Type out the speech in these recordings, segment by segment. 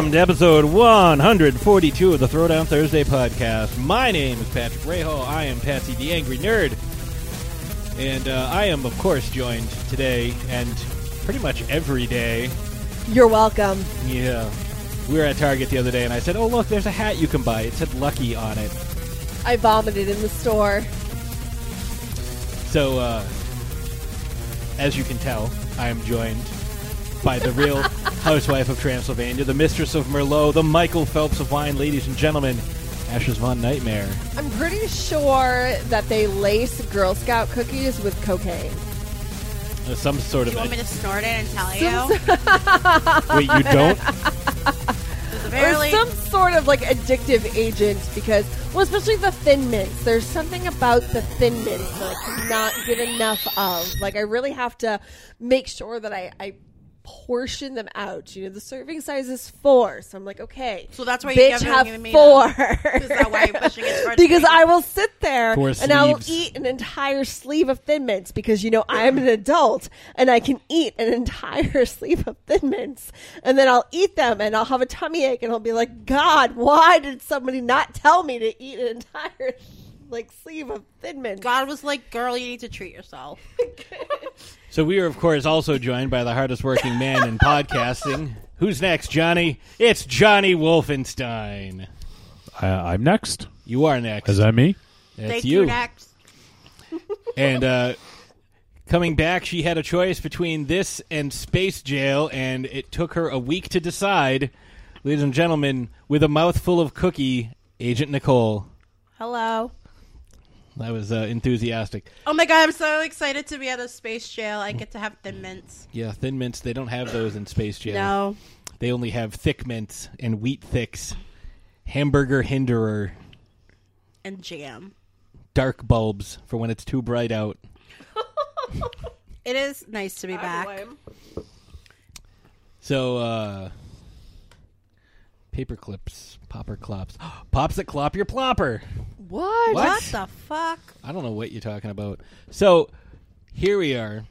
Welcome to episode 142 of the Throwdown Thursday podcast. My name is Patrick Rahal. I am Patsy the Angry Nerd. And uh, I am, of course, joined today and pretty much every day. You're welcome. Yeah. We were at Target the other day and I said, Oh, look, there's a hat you can buy. It said Lucky on it. I vomited in the store. So, uh, as you can tell, I am joined by the real housewife of Transylvania, the mistress of Merlot, the Michael Phelps of wine, ladies and gentlemen, Ashes Von Nightmare. I'm pretty sure that they lace Girl Scout cookies with cocaine. Uh, some sort You of. want me to snort it and tell you? Wait, you don't? Apparently, or some sort of like addictive agent because, well, especially the thin mints. There's something about the thin mints that I cannot get enough of. Like, I really have to make sure that I, I portion them out. You know, the serving size is four, so I'm like, okay. So that's why you bitch haven't have given me four. Is that why you're pushing it because? I will sit there Four and I will eat an entire sleeve of Thin Mints because you know I am an adult and I can eat an entire sleeve of Thin Mints and then I'll eat them and I'll have a tummy ache and I'll be like, God, why did somebody not tell me to eat an entire like sleeve of Thin Mints? God was like, "Girl, you need to treat yourself." So, we are, of course, also joined by the hardest working man in podcasting. Who's next, Johnny? It's Johnny Wolfenstein. I, I'm next. You are next. Is that me? That's Thank you. you. Next. And uh, coming back, she had a choice between this and Space Jail, and it took her a week to decide. Ladies and gentlemen, with a mouthful of cookie, Agent Nicole. Hello. That was uh, enthusiastic. Oh my God, I'm so excited to be at a space jail. I get to have thin mints. Yeah, thin mints, they don't have those in Space Jail. No. They only have thick mints and wheat thicks, hamburger hinderer, And jam. dark bulbs for when it's too bright out. It is nice to be back. So, uh, paper clips, popper clops. Pops that clop your plopper. What? What? What the fuck? I don't know what you're talking about. So here we are,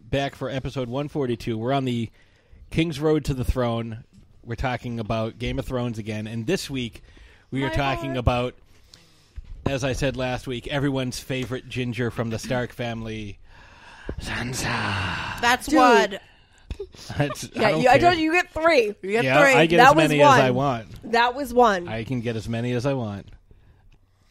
back for episode 142. We're on the King's Road to the Throne. We're talking about Game of Thrones again, and this week we are My talking heart. about, as I said last week, everyone's favorite ginger from the Stark family, Sansa. That's Dude. one. Yeah, I, don't you, I care. told you you get three. You get Yeah, three. I get That as was many as I one. want. That was one. I can get as many as I want.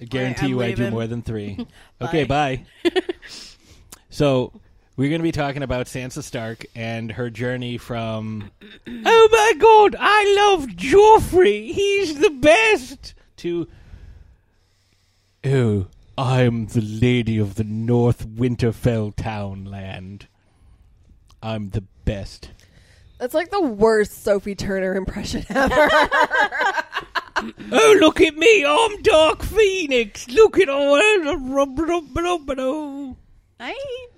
I guarantee I'm you I do leaving. more than three. okay, bye. so we're going to be talking about Sansa Stark and her journey from Oh my god, I love Joffrey. He's the best to Oh, I'm the lady of the North Winterfell townland. I'm the best. That's like the worst Sophie Turner impression ever. Oh, look at me! I'm Dark Phoenix. Look at all. I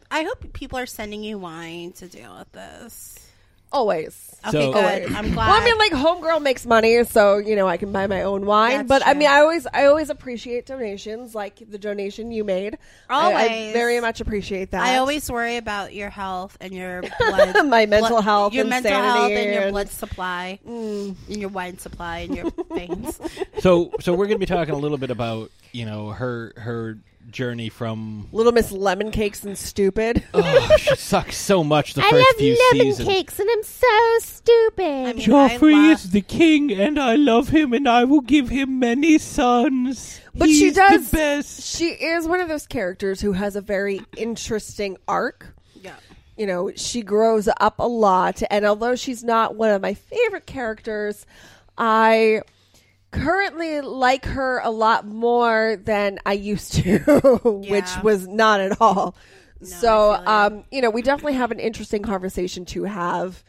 I hope people are sending you wine to deal with this. Always. Okay, So- good. Always. I'm glad. Well, I mean, like homegirl makes money, so you know I can buy my own wine. That's but I true. mean, I always, I always appreciate donations, like the donation you made. I- I, Always. very much appreciate that. I always worry about your health and your blood, My mental blood- health your and mental sanity health, and your and- blood supply, mm. and your wine supply, and your veins. So, so we're going to be talking a little bit about you know her her journey from. Little Miss Lemon Cakes and Stupid. Oh, she sucks so much the first few sheets. I love lemon seasons. Cakes, and I'm so stupid. I mean, Joffrey I love- is the king, and I love him, and I will give him many sons. But He's she does- the best. she is one of those characters who has a very interesting arc. Yeah. you know, she grows up a lot. And although she's not one of my favorite characters, I currently like her a lot more than I used to, which was not at all. so, you. um, you know, we definitely have an interesting conversation to have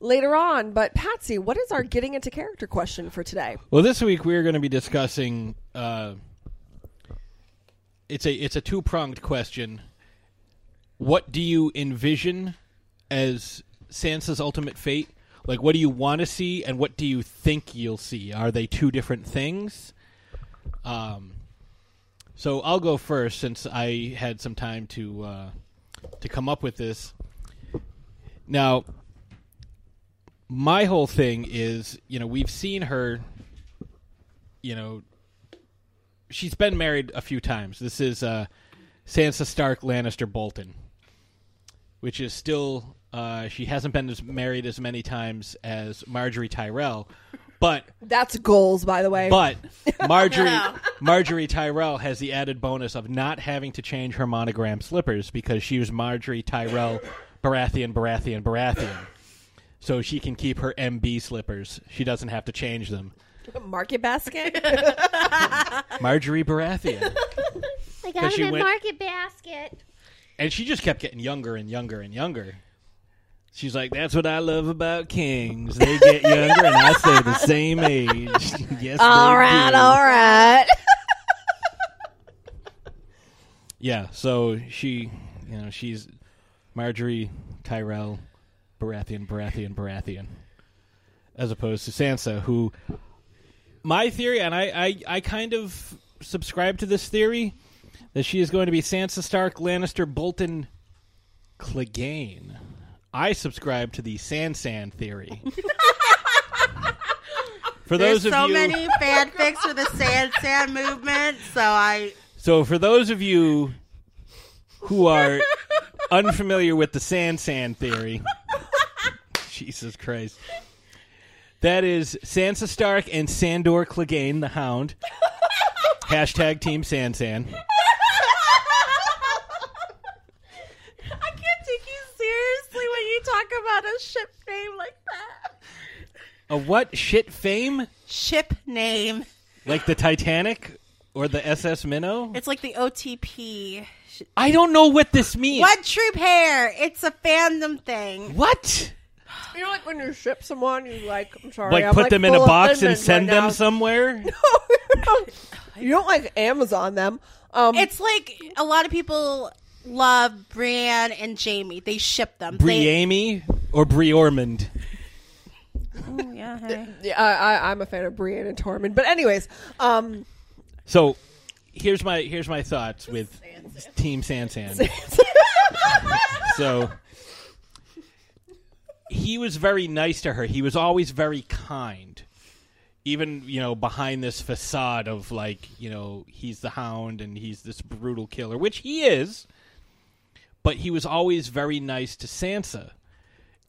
later on. But Patsy, what is our getting into character question for today? Well, this week we're going to be discussing. Uh, it's a it's a two pronged question. What do you envision as Sansa's ultimate fate? Like, what do you want to see, and what do you think you'll see? Are they two different things? Um, so I'll go first since I had some time to uh, to come up with this. Now, my whole thing is, you know, we've seen her, you know, she's been married a few times. This is uh, Sansa Stark Lannister Bolton, which is still uh, she hasn't been as married as many times as Margaery Tyrell, but That's goals, by the way. but Margaery Margaery Tyrell has the added bonus of not having to change her monogram slippers because she was Margaery Tyrell Baratheon Baratheon Baratheon. So she can keep her MB slippers. She doesn't have to change them. Market basket. Margaery Baratheon. I 'Cause got she him in went- Market Basket. And she just kept getting younger and younger and younger. She's like, that's what I love about kings. They get younger and I stay the same age. yes, all right, do. all right. Yeah, so she, you know, she's Margaery Tyrell Baratheon, Baratheon, Baratheon, as opposed to Sansa, who my theory, and I, I, I kind of subscribe to this theory that she is going to be Sansa Stark, Lannister, Bolton, Clegane. I subscribe to the Sansan theory. For There's those of so you, many fanfics for the Sand Sand movement, so I So, for those of you who are unfamiliar with the Sand Sand theory, Jesus Christ, that is Sansa Stark and Sandor Clegane, the Hound. Hashtag Team Sansan. I can't take you seriously you talk about a ship name like that. A what shit fame? Ship name. Like the Titanic or the SS Minnow? It's like the OTP. I don't know what this means. What troop hair? It's a fandom thing. What? You know, like when you ship someone, you like, I'm sorry, Like I'm, put them in a box and send right them now. somewhere? you don't like Amazon them. Um, It's like a lot of people love Brienne and Jaime. They ship them. They- Briami or Brie Ormond? Oh, yeah, hey. yeah, I, I, I'm a fan of Brienne and Tormund. But anyways, um, So here's my here's my thoughts with Team Sansan. so he was very nice to her. He was always very kind. Even, you know, behind this facade of like, you know, he's the hound and he's this brutal killer, which he is. But he was always very nice to Sansa.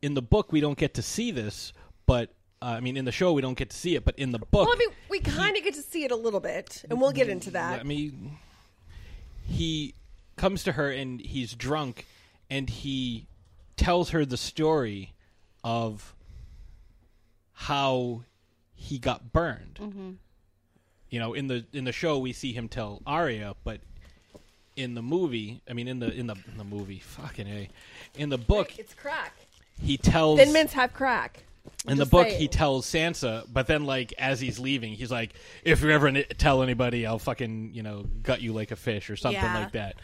In the book we don't get to see this, but uh, I mean in the show we don't get to see it, but in the book well, I mean, we kind of get to see it a little bit, and we'll get into that. I mean, he comes to her and he's drunk, and he tells her the story of how he got burned. You know, in the in the show we see him tell Arya, but in the movie, I mean, in the in the in the movie, fucking a, in the book, It's crack. he tells Thin mints have crack. in the book, saying. he tells Sansa, but then, like, as he's leaving, he's like, "If you ever n- tell anybody, I'll fucking, you know, gut you like a fish or something Yeah. like that."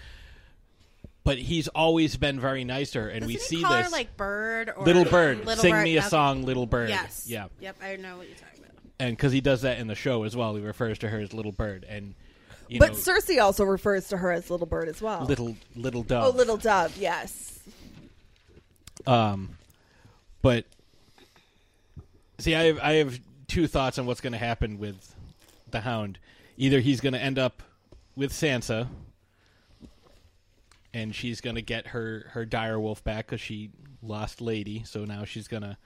But he's always been very nice to her, and we Doesn't see he call this her like Bird or little bird. Little Sing Bird? me a Okay. song, little bird. Yes. yeah, Yep. I know what you're talking about. and because he does that in the show as well, he refers to her as little bird, and you But know, Cersei also refers to her as Little Bird as well. little little dove. oh, Little Dove, yes. Um, but see, I have, I have two thoughts on what's going to happen with the Hound. Either he's going to end up with Sansa, and she's going to get her her dire wolf back because she lost Lady, so now she's going to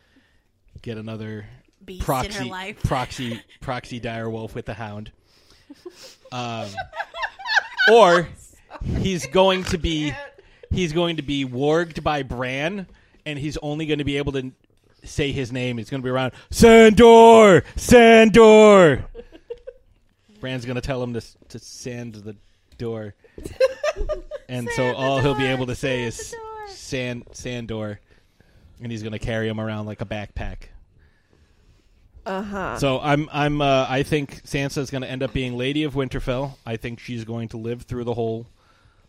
get another Beast in proxy her life. proxy proxy dire wolf with the Hound. Um, or he's going to be he's going to be warged by Bran, and he's only going to be able to say his name. He's going to be around Sandor, Sandor. Bran's going to tell him to to sand the door, and so all he'll be able to say is Sand Sandor, and he's going to carry him around like a backpack. Uh huh. So I'm I'm uh, I think Sansa's going to end up being Lady of Winterfell. I think she's going to live through the whole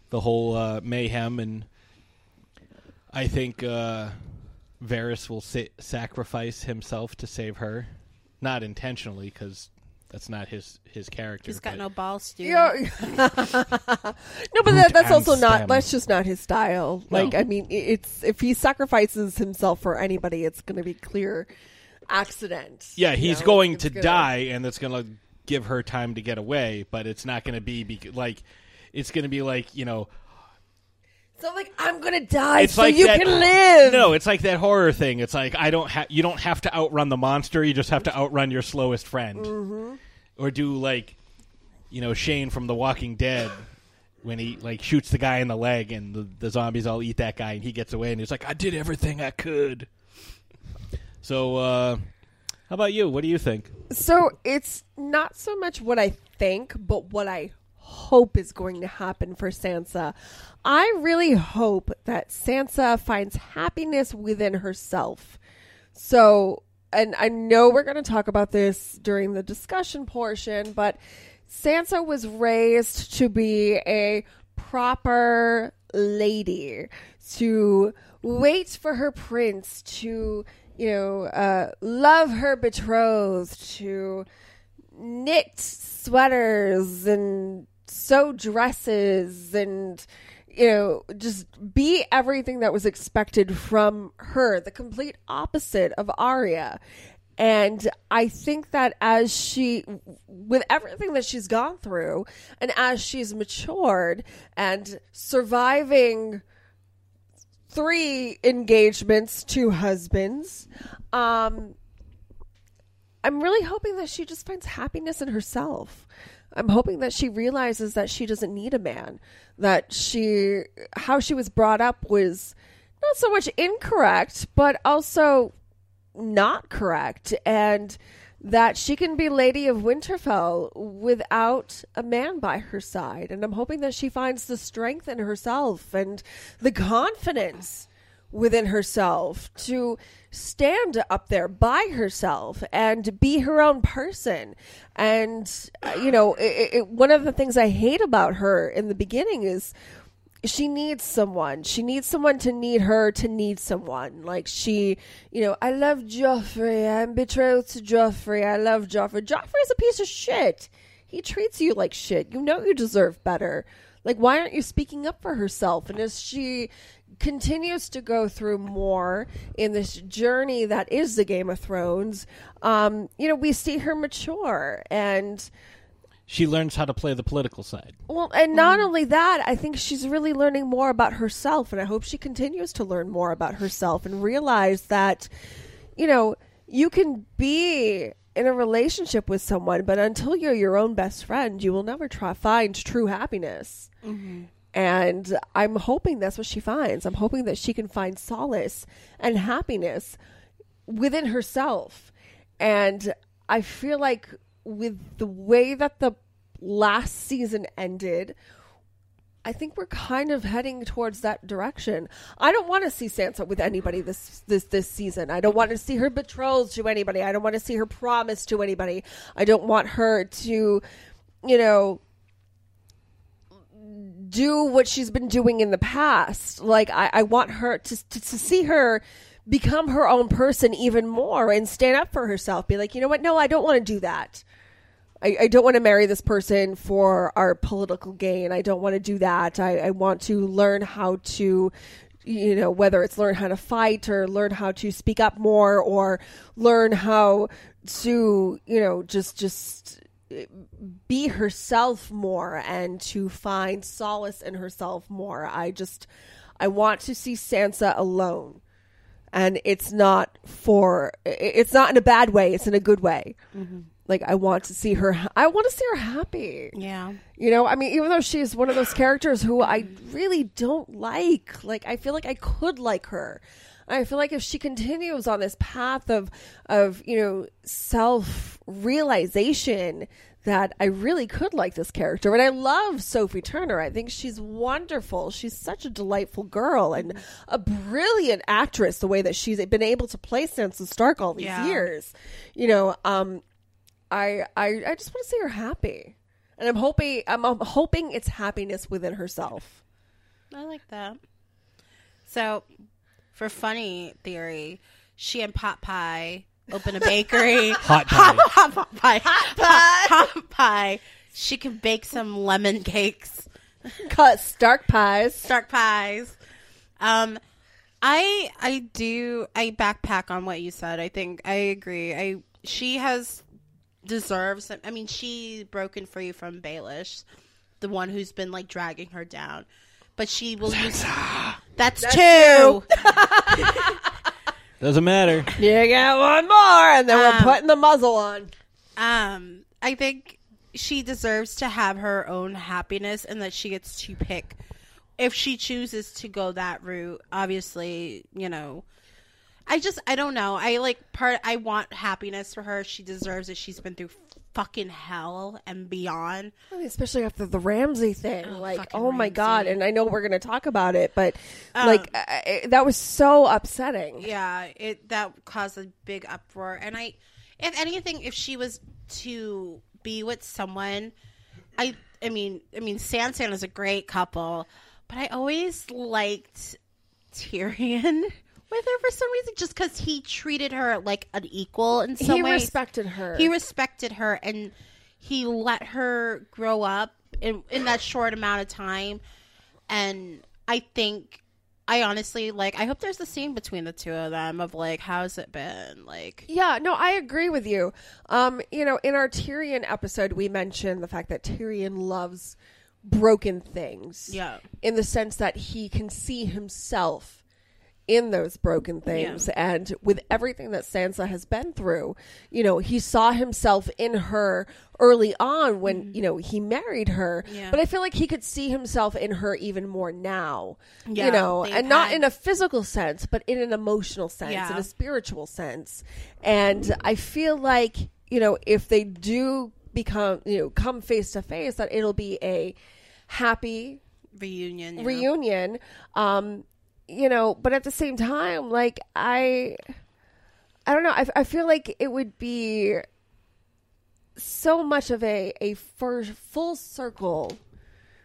the whole uh, mayhem, and I think uh, Varys will sa- sacrifice himself to save her, not intentionally because that's not his his character. He's got but- no balls, dude. Yeah. no, but that, that's and also not. stem. That's just not his style. No. Like, I mean, i- it's if he sacrifices himself for anybody, it's going to be clear accident. Yeah, he's know, going it's to gonna- die, and that's going to give her time to get away. But it's not going to be bec- like it's going to be like you know. So like, I'm gonna die It's so like you that, can live. No, it's like that horror thing. It's like I don't have you don't have to outrun the monster. You just have to outrun your slowest friend, Mm-hmm. or do like you know Shane from The Walking Dead. When he like shoots the guy in the leg and the, the zombies all eat that guy and he gets away and he's like, I did everything I could. So, uh, how about you? What do you think? So it's not so much what I think, but what I hope is going to happen for Sansa. I really hope that Sansa finds happiness within herself. So, and I know we're going to talk about this during the discussion portion, but Sansa was raised to be a proper lady, to wait for her prince, to, you know, uh, love her betrothed, to knit sweaters and sew dresses and you know just be everything that was expected from her the complete opposite of Arya. And I think that as she with everything that she's gone through and as she's matured and surviving three engagements two husbands um I'm really hoping that she just finds happiness in herself. I'm hoping that she realizes that she doesn't need a man. That she, how she was brought up was not so much incorrect, but also not correct. And that she can be Lady of Winterfell without a man by her side. And I'm hoping that she finds the strength in herself and the confidence within herself to stand up there by herself and be her own person. And, uh, you know, it, it, one of the things I hate about her in the beginning is she needs someone. She needs someone to need her to need someone. Like she, you know, I love Joffrey. I'm betrothed to Joffrey. I love Joffrey. Joffrey's a piece of shit. He treats you like shit. You know you deserve better. Like why aren't you speaking up for herself? And as she continues to go through more in this journey that is the Game of Thrones, um, you know, we see her mature and She learns how to play the political side. well, and not mm. only that, I think she's really learning more about herself, and I hope she continues to learn more about herself and realize that, you know, you can be in a relationship with someone, but until you're your own best friend, you will never try find true happiness. Mm-hmm. And I'm hoping that's what she finds. I'm hoping that she can find solace and happiness within herself. And I feel like with the way that the last season ended, I think we're kind of heading towards that direction. I don't want to see Sansa with anybody this this this season. I don't want to see her betrothed to anybody. I don't want to see her promised to anybody. I don't want her to, you know, do what she's been doing in the past. Like I, I want her to, to to see her become her own person even more and stand up for herself. Be like, you know what? No, I don't want to do that. I, I don't want to marry this person for our political gain. I don't want to do that. I, I want to learn how to, you know, whether it's learn how to fight or learn how to speak up more or learn how to, you know, just just eh, be herself more and to find solace in herself more. I just I want to see Sansa alone. And it's not for it's not in a bad way, it's in a good way. Mm-hmm. Like I want to see her I want to see her happy. Yeah. You know, I mean, even though she's one of those characters who I really don't like, like I feel like I could like her. I feel like if she continues on this path of of you know self realization, that I really could like this character, and I love Sophie Turner. I think she's wonderful. She's such a delightful girl and a brilliant actress. The way that she's been able to play Sansa Stark all these Yeah. years, you know, um, I I I just want to see her happy. And I'm hoping I'm, I'm hoping it's happiness within herself. I like that. So, for funny theory, she and Pot Pie open a bakery. Hot pie. hot pot pie. Hot, hot pie. She can bake some lemon cakes, Cut Stark pies. Stark pies. Um, I I do I backpack on what you said. I think I agree. I she has deserves. I mean, she broken free from Baelish, the one who's been like dragging her down. But she will use that's, two. Doesn't matter. You get one more, and then we're Um, putting the muzzle on. Um, I think she deserves to have her own happiness, and that she gets to pick if she chooses to go that route. Obviously, you know. I just I don't know. I like part. I want happiness for her. She deserves it. She's been through fucking hell and beyond. Especially after the Ramsay thing. Oh, like, oh my God. And I know we're going to talk about it, but Um, like, I, I- that was so upsetting. Yeah, it that caused a big uproar. And I, if anything, if she was to be with someone, I, I mean, I mean, Sansan is a great couple, but I always liked Tyrion with her for some reason, just because he treated her like an equal in some he ways. respected her. He respected her and he let her grow up in in that short amount of time. And I think I honestly like I hope there's a scene between the two of them of like how's it been? Like Yeah, no, I agree with you. Um, you know, in our Tyrion episode, we mentioned the fact that Tyrion loves broken things. Yeah. In the sense that he can see himself in those broken things. And with everything that Sansa has been through, you know, he saw himself in her early on when, you know, he married her. Mm-hmm. Yeah. But I feel like he could see himself in her even more now. Yeah, you know, and not in a physical sense, but in an emotional sense, Yeah. in a spiritual sense. And I feel like, you know, if they do become, you know, come face to face, that it'll be a happy reunion. reunion. Um, you know, but at the same time, like I, I don't know. I, I feel like it would be so much of a a full circle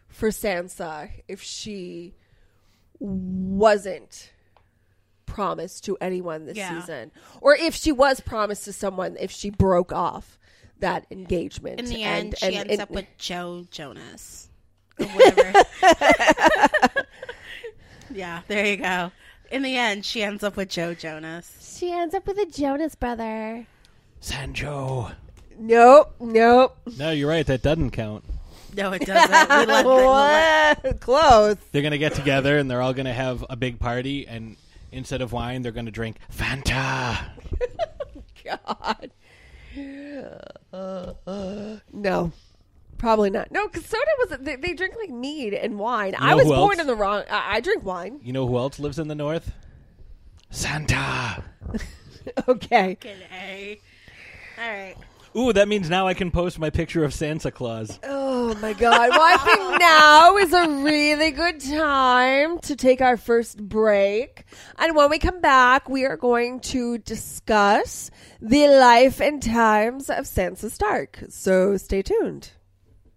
for Sansa if she wasn't promised to anyone this Yeah. season, or if she was promised to someone, if she broke off that engagement. In the and- end, she and- ends and- up with Joe Jonas. Or whatever. yeah, there you go. In the end, she ends up with Joe Jonas. She ends up with a Jonas brother. Sancho. Nope, nope. No, you're right. That doesn't count. No, it doesn't. We let, we let- What? Close. They're gonna get together and they're all gonna have a big party, and instead of wine, they're gonna drink Fanta. God. Uh, uh, no. Probably not. No, because soda was they, they drink like mead and wine. I know was born else? in the wrong. I, I drink wine. You know who else lives in the north? Santa. Okay. Okay. All right. Ooh, that means now I can post my picture of Santa Claus. Oh my God. Well, I think now is a really good time to take our first break. And when we come back, we are going to discuss the life and times of Sansa Stark. So stay tuned.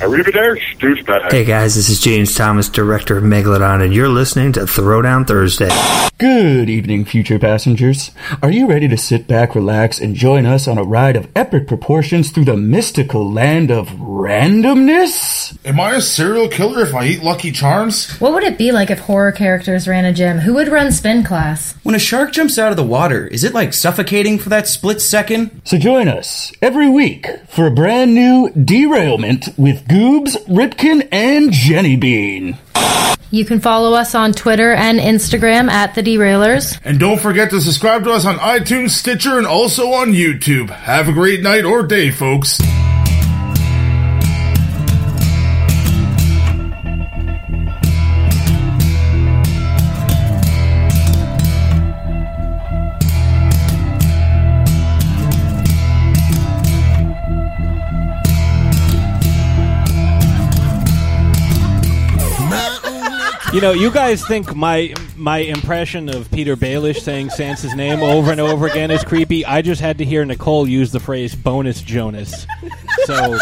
Arrivederci, douchebag. Hey guys, this is James Thomas, director of Megalodon, and you're listening to Throwdown Thursday. Good evening, future passengers. Are you ready to sit back, relax, and join us on a ride of epic proportions through the mystical land of randomness? Am I a serial killer if I eat Lucky Charms? What would it be like if horror characters ran a gym? Who would run spin class? When a shark jumps out of the water, is it like suffocating for that split second? So join us every week for a brand new derailment with Goobs, Ripkin, and Jenny Bean. You can follow us on Twitter and Instagram at The Derailers. And don't forget to subscribe to us on iTunes, Stitcher, and also on YouTube. Have a great night or day, folks. You know, you guys think my my impression of Peter Baelish saying Sansa's name over and over again is creepy. I just had to hear Nicole use the phrase "bonus Jonas," so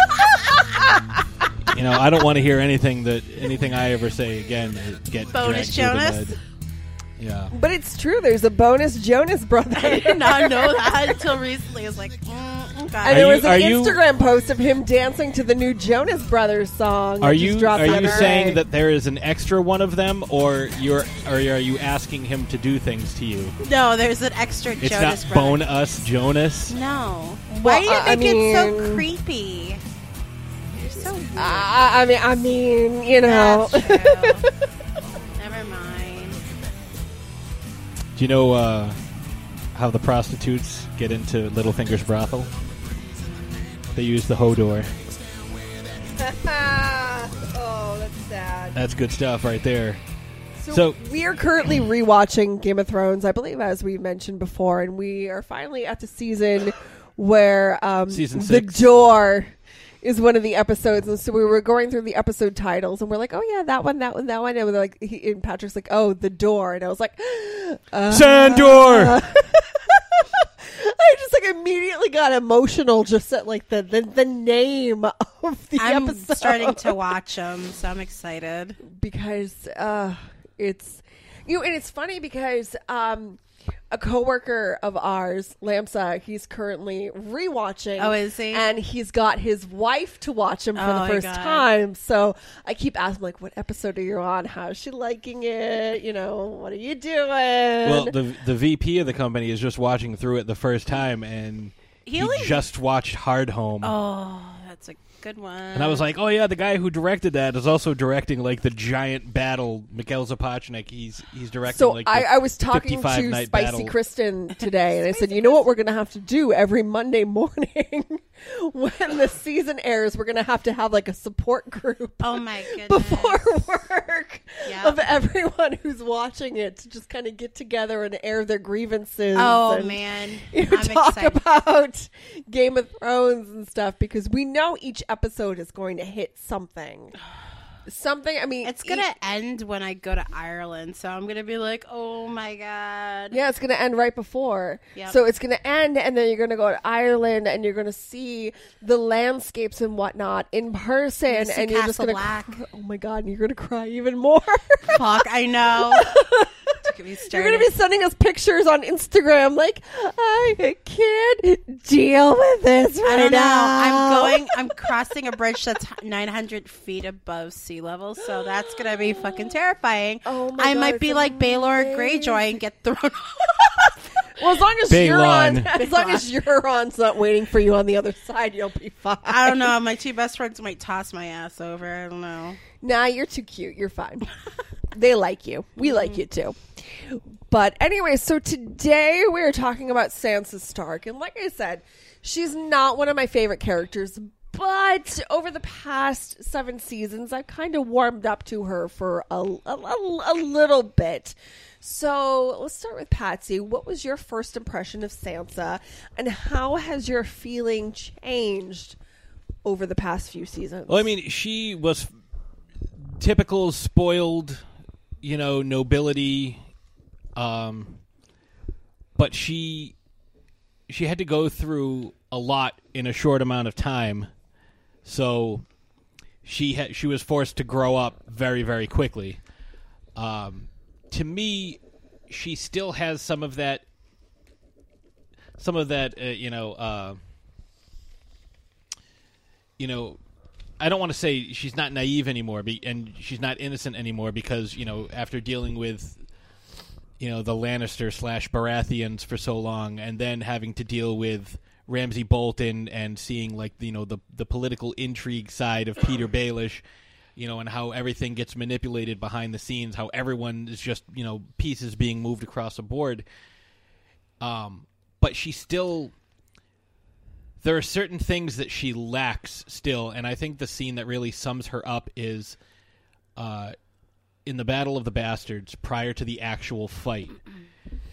you know I don't want to hear anything that anything I ever say again get Bonus dragged through the Jonas? Yeah. But it's true. There's a bonus Jonas brother. I did not know that until recently. I was like, mm, okay. And there Are was an are you- Instagram post of him dancing to the new Jonas Brothers song. Are you are you other saying day. that there is an extra one of them, or you're or are you asking him to do things to you? no, there's an extra It's Jonas not brother. bone us Jonas. No. Well, Why do you I- I make it so creepy? You're so weird. I, I mean, I mean, you know. That's true. Never mind. Do you know uh, how the prostitutes get into Littlefinger's brothel? They use the Hodor. oh, that's sad. That's good stuff right there. So, So- we are currently rewatching Game of Thrones, I believe, as we mentioned before, and we are finally at the season where um, Season the six. door is one of the episodes, and so we were going through the episode titles, and we're like, "Oh yeah, that one, that one, that one," and we're like, he, and Patrick's like, "Oh, the door," and I was like, uh, Sandor! I just like immediately got emotional just at like the the, the name of the I'm episode. starting to watch them, so I'm excited. because uh, it's you know, and it's funny because um, a coworker of ours, Lamsa, he's currently rewatching. Oh, is he? And he's got his wife to watch him for Oh, the first time. So I keep asking, like, what episode are you on? How's she liking it? You know, what are you doing? Well, the the VP of the company is just watching through it the first time, and He he, only- just watched Hardhome. Oh, that's a good one. And I was like, "Oh yeah, the guy who directed that is also directing like the giant battle." Mikhail Sapochnik, he's he's directing So like the I, I was talking to Spicy battle. Kristen today, and I said, "You know what? We're going to have to do every Monday morning when the season airs. We're going to have to have like a support group oh my goodness. before work Yeah. of everyone who's watching it to just kind of get together and air their grievances. Oh and, man, you know, I'm talk excited. about Game of Thrones and stuff because we know each episode is going to hit something. Something. I mean, It's gonna end when I go to Ireland, so I'm gonna be like, oh my god. Yeah, it's going to end right before. Yep. So it's going to end, and then you're going to go to Ireland, and you're going to see the landscapes and whatnot in person, You're gonna see and you're just going to. Black. Oh my god! And you're going to cry even more. Fuck, I know. Don't get me you're going to be sending us pictures on Instagram, like I can't deal with this right I don't know. now. I'm going. I'm crossing a bridge that's 900 feet above sea level, so that's gonna be fucking terrifying. Oh my I God, might be like Baylor Greyjoy and get thrown. Well, as long as Balon. Euron, as long as you're Euron's not waiting for you on the other side, you'll be fine. I don't know. My two best friends might toss my ass over. I don't know. Nah, you're too cute. You're fine. they like you. We like mm-hmm. you too. But anyway, so today we're talking about Sansa Stark. And like I said, she's not one of my favorite characters. But over the past seven seasons, I've kind of warmed up to her for a, a, a, a little bit. So let's start with Patsy. What was your first impression of Sansa? And how has your feeling changed over the past few seasons? Well, I mean, she was typical spoiled, you know, nobility. Um, but she she had to go through a lot in a short amount of time. So she ha- she was forced to grow up very very quickly. Um, to me, she still has some of that, some of that, uh, you know, uh, you know. I don't want to say she's not naive anymore, be, and she's not innocent anymore because you know after dealing with you know the Lannister slash Baratheons for so long, and then having to deal with Ramsay Bolton and seeing like you know the the political intrigue side of Peter Baelish, you know, and how everything gets manipulated behind the scenes, how everyone is just you know pieces being moved across the board. Um, but she still. There are certain things that she lacks still, and I think the scene that really sums her up is uh, in the Battle of the Bastards prior to the actual fight.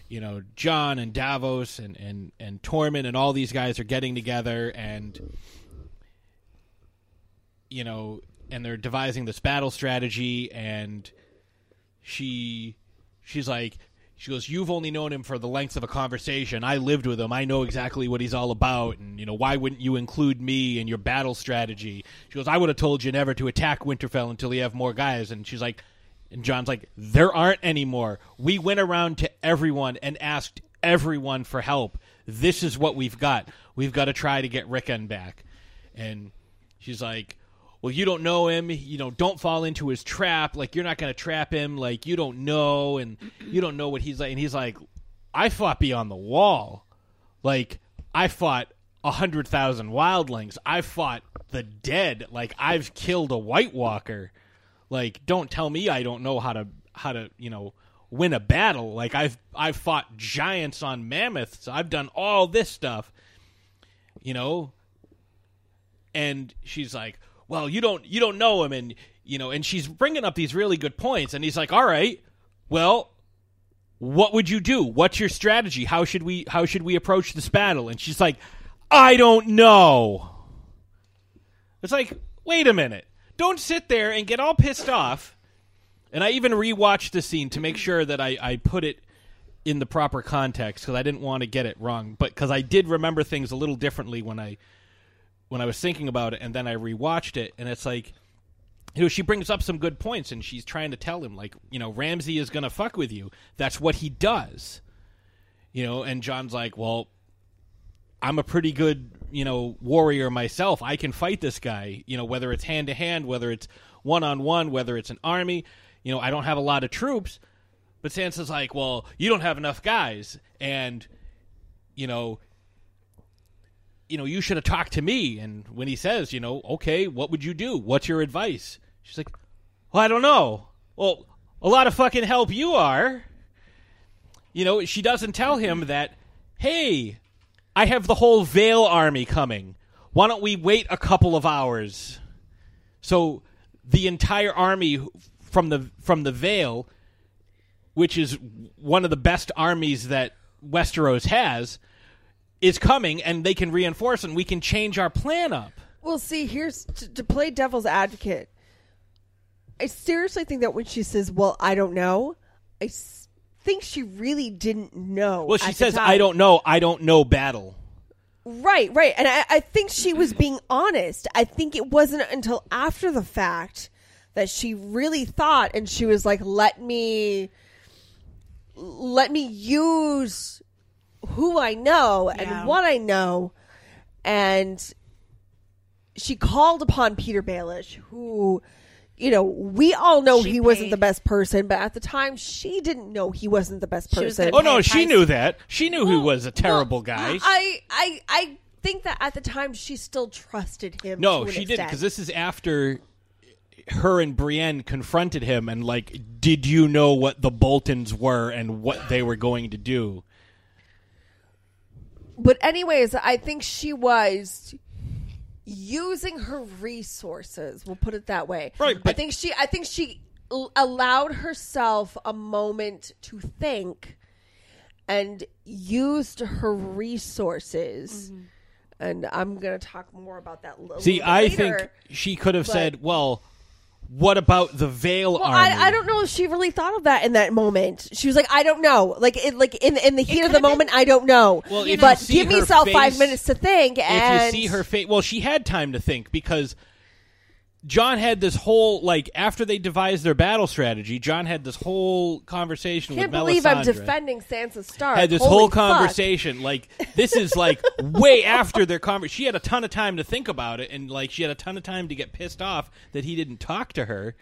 You know, Jon and Davos and, and, and Tormund and all these guys are getting together and you know, and they're devising this battle strategy and she she's like she goes, You've only known him for the length of a conversation. I lived with him. I know exactly what he's all about. And, you know, why wouldn't you include me in your battle strategy? She goes, I would have told you never to attack Winterfell until you have more guys. And she's like, and Jon's like, There aren't any more. We went around to everyone and asked everyone for help. This is what we've got. We've got to try to get Rickon back. And she's like, well, you don't know him. You know, don't fall into his trap. Like, you're not going to trap him. Like, you don't know, and you don't know what he's like. And he's like, I fought beyond the wall. Like, I fought a hundred thousand wildlings. I fought the dead. Like, I've killed a White Walker. Like, don't tell me I don't know how to how to you know win a battle. Like, I've I've fought giants on mammoths. I've done all this stuff. You know. And she's like, well, you don't you don't know him, and you know, and she's bringing up these really good points, and he's like, all right, well, what would you do? What's your strategy? How should we how should we approach this battle? And she's like, I don't know. It's like, wait a minute, don't sit there and get all pissed off. And I even rewatched the scene to make sure that I, I put it in the proper context because I didn't want to get it wrong, but because I did remember things a little differently when I when I was thinking about it, and then I rewatched it, and it's like, you know, she brings up some good points, and she's trying to tell him, like, you know, Ramsay is gonna fuck with you. That's what he does. You know, and Jon's like, well, I'm a pretty good, you know, warrior myself. I can fight this guy. You know, whether it's hand to hand, whether it's one on one, whether it's an army. You know, I don't have a lot of troops, but Sansa's like, well, you don't have enough guys, and you know, you know, you should have talked to me. And when he says, you know, okay, what would you do? What's your advice? She's like, well, I don't know. Well, a lot of fucking help you are. You know, she doesn't tell him that, hey, I have the whole Vale army coming. Why don't we wait a couple of hours? So the entire army from the from the Vale, which is one of the best armies that Westeros has, is coming and they can reinforce and we can change our plan up. Well, see, here's to, to play devil's advocate. I seriously think that when she says, "Well, I don't know," I s- think she really didn't know. Well, she says, "I don't know. I don't know battle." Right, right, and I, I think she was being honest. I think it wasn't until after the fact that she really thought, and she was like, "Let me, let me use who I know Yeah. and what I know," and she called upon Peter Baelish, who. You know, we all know She he wasn't the best person, but at the time, she didn't know he wasn't the best person. Oh no, she knew that. She knew he was a terrible guy. I, I, I think that at the time she still trusted him. no, to an she didn't because this is after her and Brienne confronted him and like, did you know what the Boltons were and what they were going to do? But anyways, I think she was using her resources. We'll put it that way. Right, I think she. I think she l- allowed herself a moment to think, and used her resources. Mm-hmm. And I'm going to talk more about that. a little See, bit I think she could have but- said, "Well, what about the Vale Well, army?" I, I don't know if she really thought of that in that moment. She was like, I don't know. Like, it, like in in the heat of the moment, I don't know. Well, but give me her five minutes to think. And if you see her face, well, she had time to think because Jon had this whole like after they devised their battle strategy. Jon had this whole conversation Can't with believe I'm defending Sansa Stark. had this Holy whole fuck. conversation. Like this is like way after their conversation. She had a ton of time to think about it, and like she had a ton of time to get pissed off that he didn't talk to her.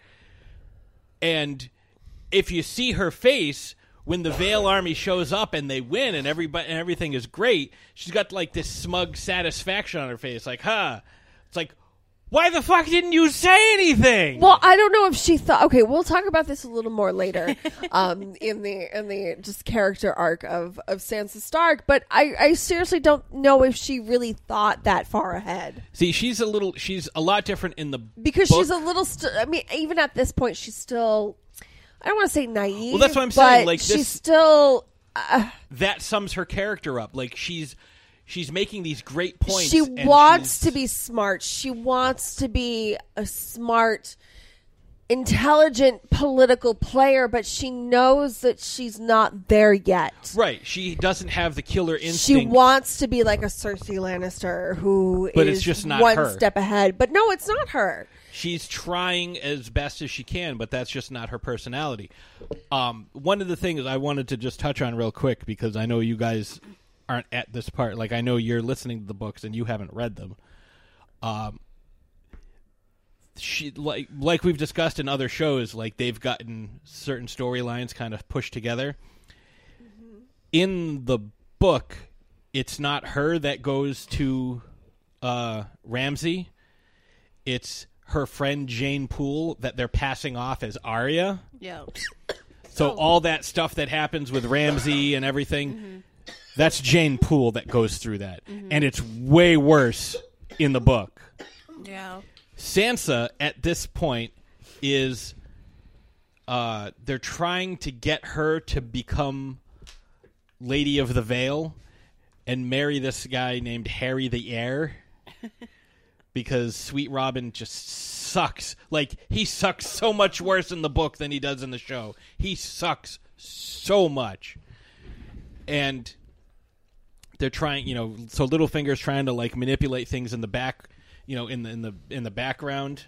And if you see her face when the Vale army shows up and they win and everybody and everything is great, she's got like this smug satisfaction on her face, like, huh? It's like, why the fuck didn't you say anything? Well, I don't know if she thought. Okay, we'll talk about this a little more later, um, in the in the just character arc of of Sansa Stark. But I, I seriously don't know if she really thought that far ahead See, she's a little, she's a lot different in the because book. she's a little. St- I mean, even at this point, she's still. I don't want to say naive. Well, that's what I'm saying, but like, she's this- still. Uh, that sums her character up. Like she's she's making these great points. she wants to be smart. She wants to be a smart, intelligent political player, but she knows that she's not there yet. right. She doesn't have the killer instinct. She wants to be like a Cersei Lannister who But is it's just not one her. step ahead. But no, it's not her. she's trying as best as she can, but that's just not her personality. Um, one of the things I wanted to just touch on real quick because I know you guys aren't at this part. Like I know you're listening to the books and you haven't read them. Um, she like like we've discussed in other shows, like they've gotten certain storylines kind of pushed together. In the book, it's not her that goes to uh, Ramsay it's her friend Jeyne Poole that they're passing off as Arya. Yeah. So all that stuff that happens with Ramsay and everything, that's Jeyne Poole that goes through that, and it's way worse in the book. Yeah. Sansa at this point is uh, they're trying to get her to become Lady of the Vale and marry this guy named Harry the Heir because Sweet Robin just sucks. Like he sucks so much worse in the book than he does in the show. He sucks so much. And they're trying, you know, so Littlefinger's trying to like manipulate things in the back, you know, in the in the in the background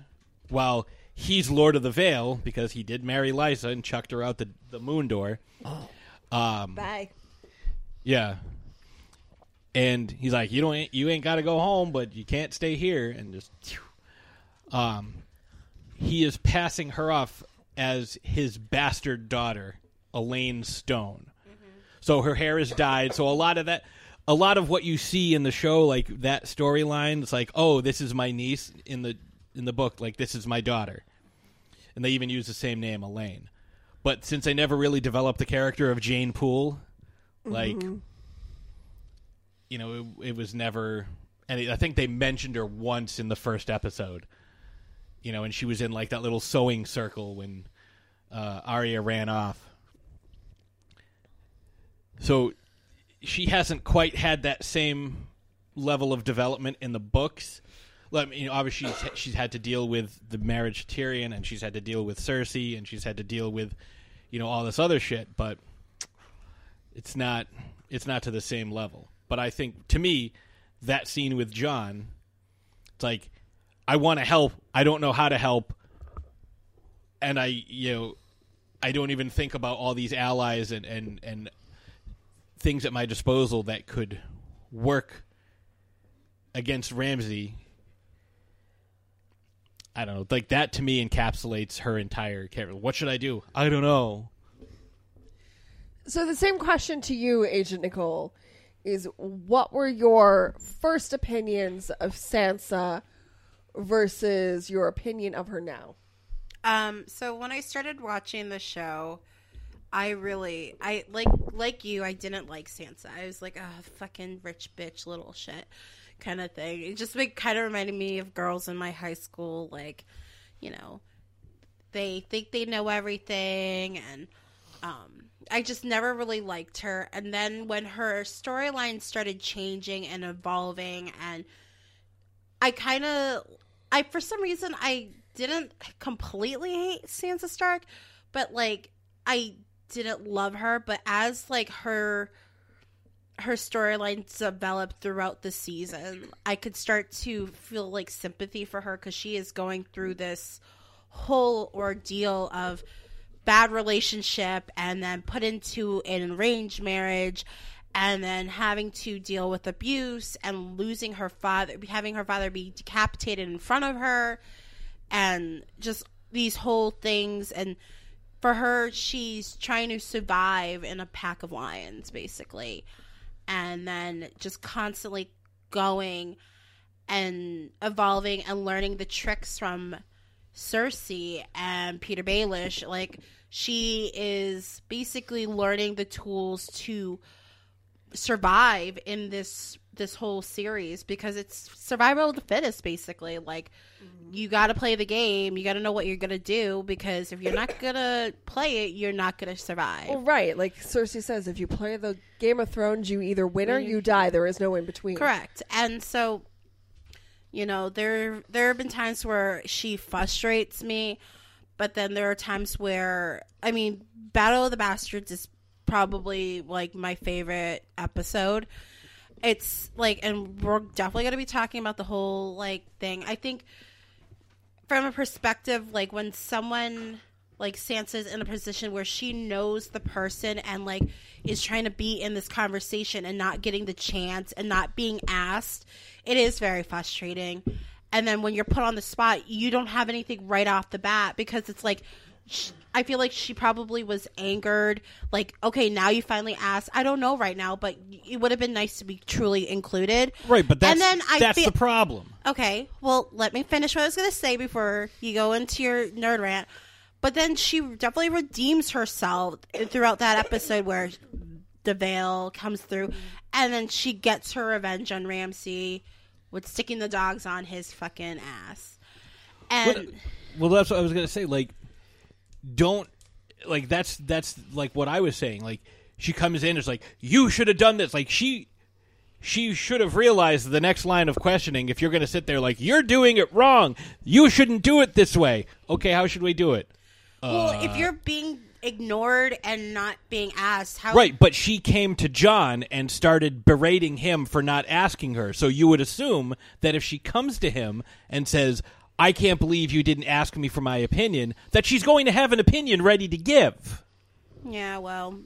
while he's Lord of the Vale because he did marry Lysa and chucked her out the the moon door. Um Bye. yeah. And he's like, "You don't, you ain't got to go home, but you can't stay here." And just, um, he is passing her off as his bastard daughter, Alayne Stone. So her hair is dyed. So a lot of that, a lot of what you see in the show, like that storyline, it's like, "Oh, this is my niece." In the in the book, like this is my daughter, and they even use the same name, Alayne. But since they never really developed the character of Jeyne Poole, like Mhm. you know, it, it was never. And I think they mentioned her once in the first episode. You know, and she was in like that little sewing circle when uh, Arya ran off. So she hasn't quite had that same level of development in the books. Well, I mean, obviously she's, she's had to deal with the marriage to Tyrion, and she's had to deal with Cersei, and she's had to deal with, you know, all this other shit. But it's not it's not to the same level. But I think to me, that scene with Jon, it's like I want to help, I don't know how to help, and I you know I don't even think about all these allies and and and things at my disposal that could work against Ramsay. I don't know. Like that to me encapsulates her entire character. What should I do? I don't know. So the same question to you, Agent Nicole, is what were your first opinions of Sansa versus your opinion of her now? Um, so when I started watching the show, I really, I like, like you, I didn't like Sansa. I was like, oh, fucking rich bitch, little shit, kind of thing. It just like kind of reminded me of girls in my high school, like, you know, they think they know everything, and um, I just never really liked her. And then when her storyline started changing and evolving, and I kind of, I for some reason I didn't completely hate Sansa Stark, but like I didn't love her. But as like her her storyline developed throughout the season, I could start to feel like sympathy for her because she is going through this whole ordeal of bad relationship and then put into an arranged marriage and then having to deal with abuse and losing her father having her father be decapitated in front of her and just these whole things and for her she's trying to survive in a pack of lions basically and then just constantly going and evolving and learning the tricks from Cersei and Petyr Baelish. Like she is basically learning the tools to survive in this this whole series because it's survival of the fittest basically like you got to play the game you got to know what you're going to do because if you're not going to play it you're not going to survive Well, right. Like Cersei says, if you play the Game of Thrones, you either win or you die. There is no in between. Correct. And so, you know, there there have been times where she frustrates me, but then there are times where I mean, Battle of the Bastards is probably like my favorite episode. It's like and we're definitely going to be talking about the whole like thing. I think from a perspective like when someone like Sansa's in a position where she knows the person and like is trying to be in this conversation and not getting the chance and not being asked, it is very frustrating. And then when you're put on the spot, you don't have anything right off the bat because it's like sh- I feel like she probably was angered. Like, okay, now you finally asked. I don't know right now, but it would have been nice to be truly included. Right, but that's and then I that's feel- the problem. Okay, well, let me finish what I was going to say before you go into your nerd rant. But then she definitely redeems herself throughout that episode where the Vale comes through, and then she gets her revenge on Ramsay with sticking the dogs on his fucking ass. And Well, that's what I was gonna say. Like, don't like that's that's like what I was saying. Like, she comes in, it's like you should have done this. Like she she should have realized the next line of questioning. If you're gonna sit there like you're doing it wrong, you shouldn't do it this way. Okay, how should we do it? well, Uh, if you're being ignored and not being asked, how Right, but she came to Jon and started berating him for not asking her. So you would assume that if she comes to him and says, I can't believe you didn't ask me for my opinion, that she's going to have an opinion ready to give. Yeah, well,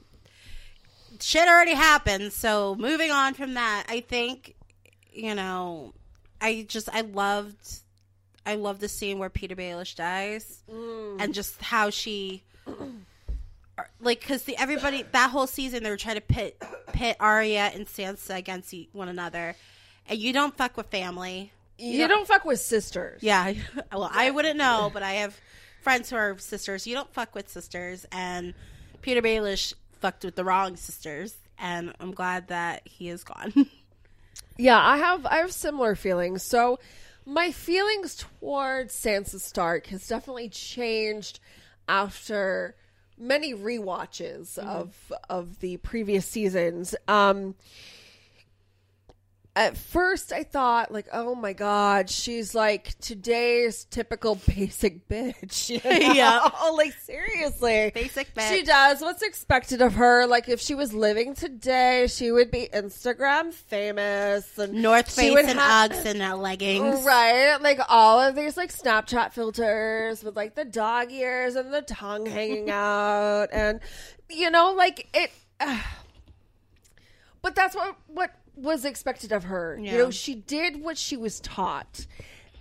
shit already happened. So moving on from that, I think, you know, I just I loved, I loved the scene where Petyr Baelish dies, mm. and just how she, like, because the everybody that whole season they were trying to pit pit Arya and Sansa against e- one another, and you don't fuck with family. You don't fuck with sisters. Yeah, well, I wouldn't know, but I have friends who are sisters. You don't fuck with sisters, and Petyr Baelish fucked with the wrong sisters, and I'm glad that he is gone. Yeah, I have I have similar feelings. So my feelings towards Sansa Stark has definitely changed after many rewatches of of the previous seasons. Um at first I thought like, oh my god, she's like today's typical basic bitch. you know? Yeah. Oh, like seriously. Basic bitch. She does what's expected of her. Like if she was living today, she would be Instagram famous and North Face and have- Uggs and uh, leggings. Right, like all of these like Snapchat filters with like the dog ears and the tongue hanging out, and you know, like it. but that's what what was expected of her. Yeah. You know, she did what she was taught.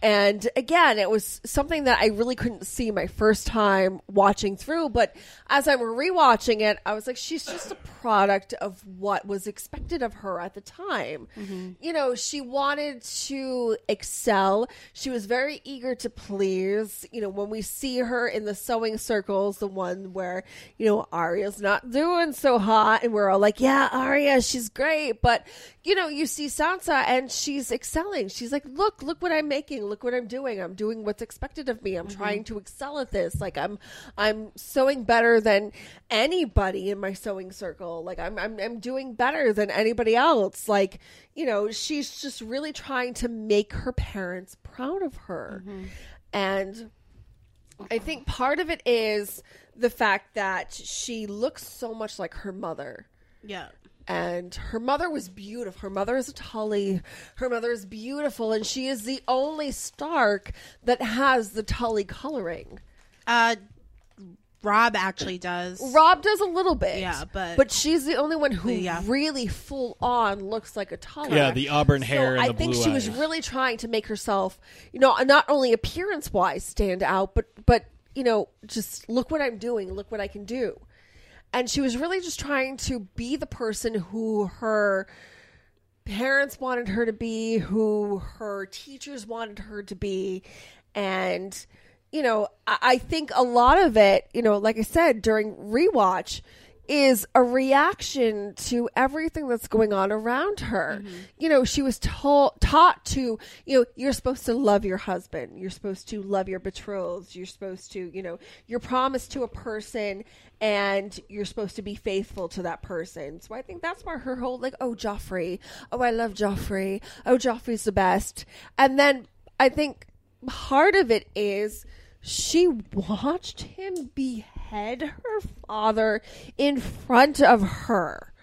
And again, it was something that I really couldn't see my first time watching through. But as I'm rewatching it, I was like, she's just a product of what was expected of her at the time. Mm-hmm. You know, she wanted to excel. She was very eager to please. You know, when we see her in the sewing circles, the one where, you know, Arya's not doing so hot, and we're all like, yeah, Arya, she's great. But, you know, you see Sansa and she's excelling. She's like, look, look what I'm making. Look what I'm doing. I'm doing what's expected of me. I'm mm-hmm. trying to excel at this. Like I'm, I'm sewing better than anybody in my sewing circle. Like I'm, I'm, I'm doing better than anybody else. Like, you know, she's just really trying to make her parents proud of her. Mm-hmm. And I think part of it is the fact that she looks so much like her mother Yeah. And her mother was beautiful. Her mother is a Tully. Her mother is beautiful, and she is the only Stark that has the Tully coloring. Uh, Robb actually does. Robb does a little bit, Yeah, but- but she's the only one who Yeah. really full on looks like a Tully. Yeah, the auburn hair and I the think blue she was really trying to make herself, you know, not only appearance wise stand out, but but you know, just look what I'm doing, look what I can do. And she was really just trying to be the person who her parents wanted her to be, who her teachers wanted her to be, and you know, I, I think a lot of it, you know, like I said during rewatch, is a reaction to everything that's going on around her. Mm-hmm. You know, she was taught taught to, you know, you're supposed to love your husband, you're supposed to love your betrothed, you're supposed to, you know, you're promised to a person and you're supposed to be faithful to that person. So I think that's why her whole like, oh Joffrey, oh I love Joffrey, oh Joffrey's the best. And then I think part of it is she watched him behead her father in front of her.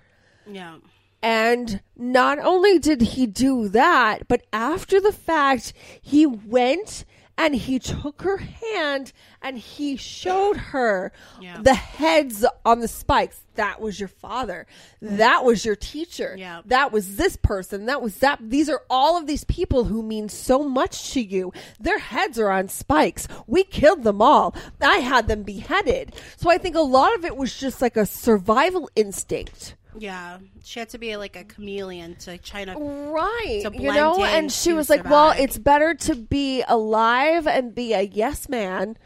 Yeah. And not only did he do that, but after the fact, he went and he took her hand and he showed her Yeah. the heads on the spikes. That was your father. That was your teacher. Yeah. That was this person. That was that. These are all of these people who mean so much to you. Their heads are on spikes. We killed them all. I had them beheaded. So I think a lot of it was just like a survival instinct. Yeah, she had to be like a chameleon to try to right to you know in and she was like well it's better to be alive and be a yes man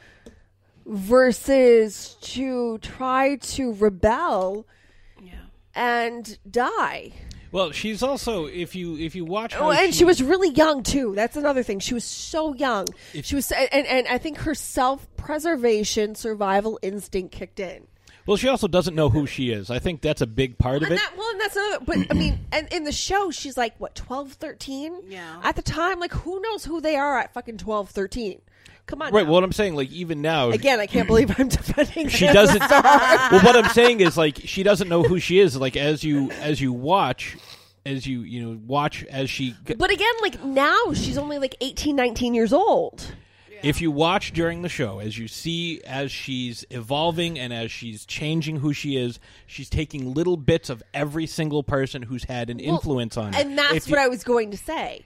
versus to try to rebel yeah. and die Well, she's also if you if you watch how Oh, and she was really young too. That's another thing. She was so young. she was, and, and I think her self-preservation, survival instinct kicked in. well, she also doesn't know who she is. I think that's a big part of And it. that, well, and that's another. But I mean, and in the show, she's like what 12, 13? Yeah. At the time, like who knows who they are at fucking 12, 13? Come on. Right. now. What I'm saying, like even now, Again, I can't believe I'm defending. she doesn't. Well, what I'm saying is like she doesn't know who she is. Like as you as you watch, as you you know watch as she. But again, like now she's only like 18, 19 years old. If you watch during the show, as you see as she's evolving and as she's changing who she is, she's taking little bits of every single person who's had an influence on her. And that's If you- what I was going to say.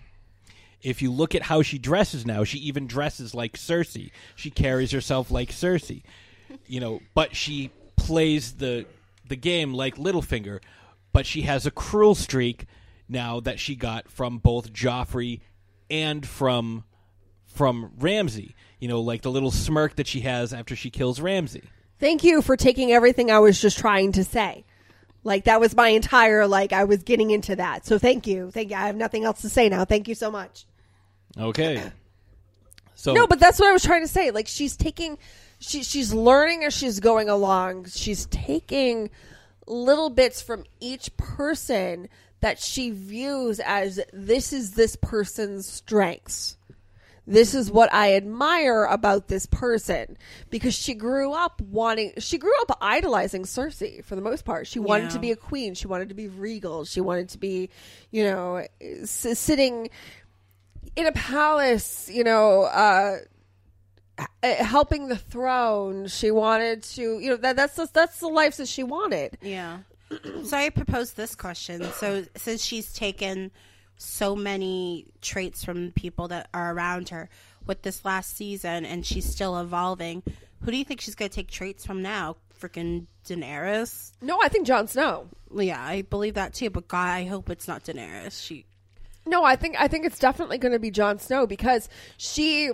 If you look at how she dresses now, she even dresses like Cersei. She carries herself like Cersei. You know, but she plays the the game like Littlefinger, but she has a cruel streak now that she got from both Joffrey and from from Ramsay. You know, like the little smirk that she has after she kills Ramsay. Thank you for taking everything I was just trying to say. Like that was my entire like I was getting into that. So thank you. Thank you. I have nothing else to say now. Thank you so much. Okay. So no, but that's what I was trying to say. Like she's taking she she's learning as she's going along. She's taking little bits from each person that she views as this is this person's strengths. This is what I admire about this person because she grew up wanting she grew up idolizing Cersei for the most part. She wanted Yeah. to be a queen, she wanted to be regal, she wanted to be, you know, s- sitting in a palace, you know, uh, helping the throne. She wanted to, you know, that, that's the, that's the life that she wanted. Yeah. so I proposed this question. So since she's taken so many traits from people that are around her with this last season and she's still evolving, who do you think she's going to take traits from now? Freaking Daenerys? No, I think Jon Snow. Yeah, I believe that too. But God, I hope it's not Daenerys. She No, I think I think it's definitely going to be Jon Snow because she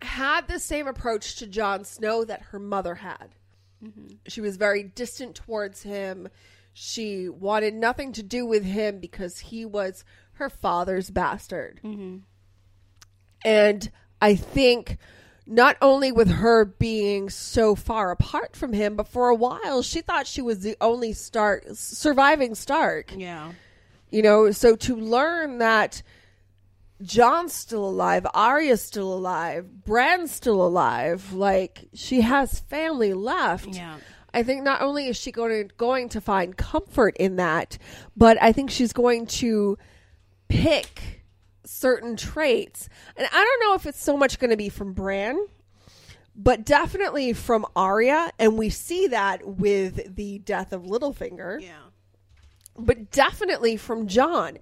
had the same approach to Jon Snow that her mother had. Mm-hmm. She was very distant towards him. She wanted nothing to do with him because he was her father's bastard. Mm-hmm. And I think not only with her being so far apart from him, but for a while she thought she was the only Stark surviving Stark. Yeah. You know, so to learn that Jon's still alive, Arya's still alive, Bran's still alive, like she has family left. Yeah. I think not only is she going to, going to find comfort in that, but I think she's going to pick certain traits. And I don't know if it's so much going to be from Bran, but definitely from Arya, and we see that with the death of Littlefinger. Yeah. But definitely from Jon.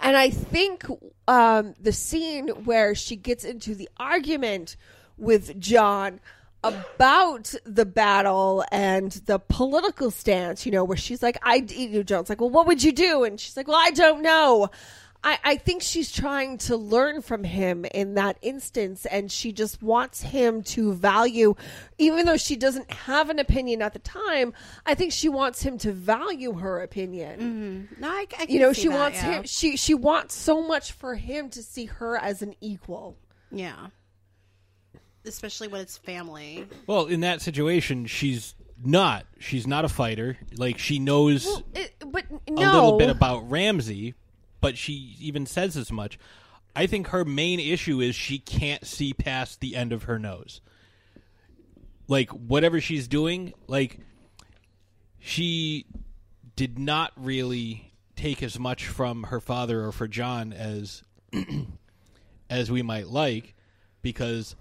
And I think um, the scene where she gets into the argument with Jon about the battle and the political stance, you know, where she's like, I, you know, Jon's like, well, what would you do? And she's like, well, I don't know. I, I think she's trying to learn from him in that instance, and she just wants him to value, even though she doesn't have an opinion at the time. I think she wants him to value her opinion. Mm-hmm. No, I, I You know, see she that, wants yeah. him. She she wants so much for him to see her as an equal. Yeah. Especially when it's family. Well, in that situation, she's not. She's not a fighter. Like she knows It, but a little bit about Ramsay, but she even says as much. I think her main issue is she can't see past the end of her nose. Like whatever she's doing, like she did not really take as much from her father or for Jon as as we might like because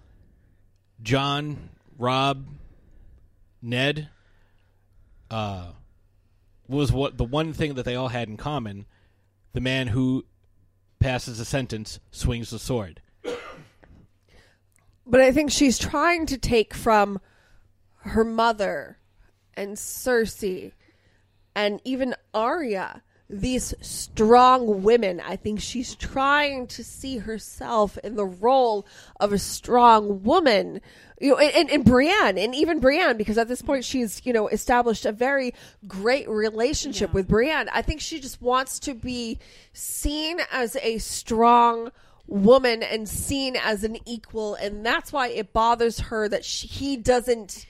Jon, Robb, Ned uh was what the one thing that they all had in common the man who passes a sentence swings the sword. But I think she's trying to take from her mother and Cersei and even Arya these strong women. I think she's trying to see herself in the role of a strong woman. You know, and, and, and Brienne, and even Brienne, because at this point she's, you know, established a very great relationship with Brienne. I think she just wants to be seen as a strong woman and seen as an equal and that's why it bothers her that she, he doesn't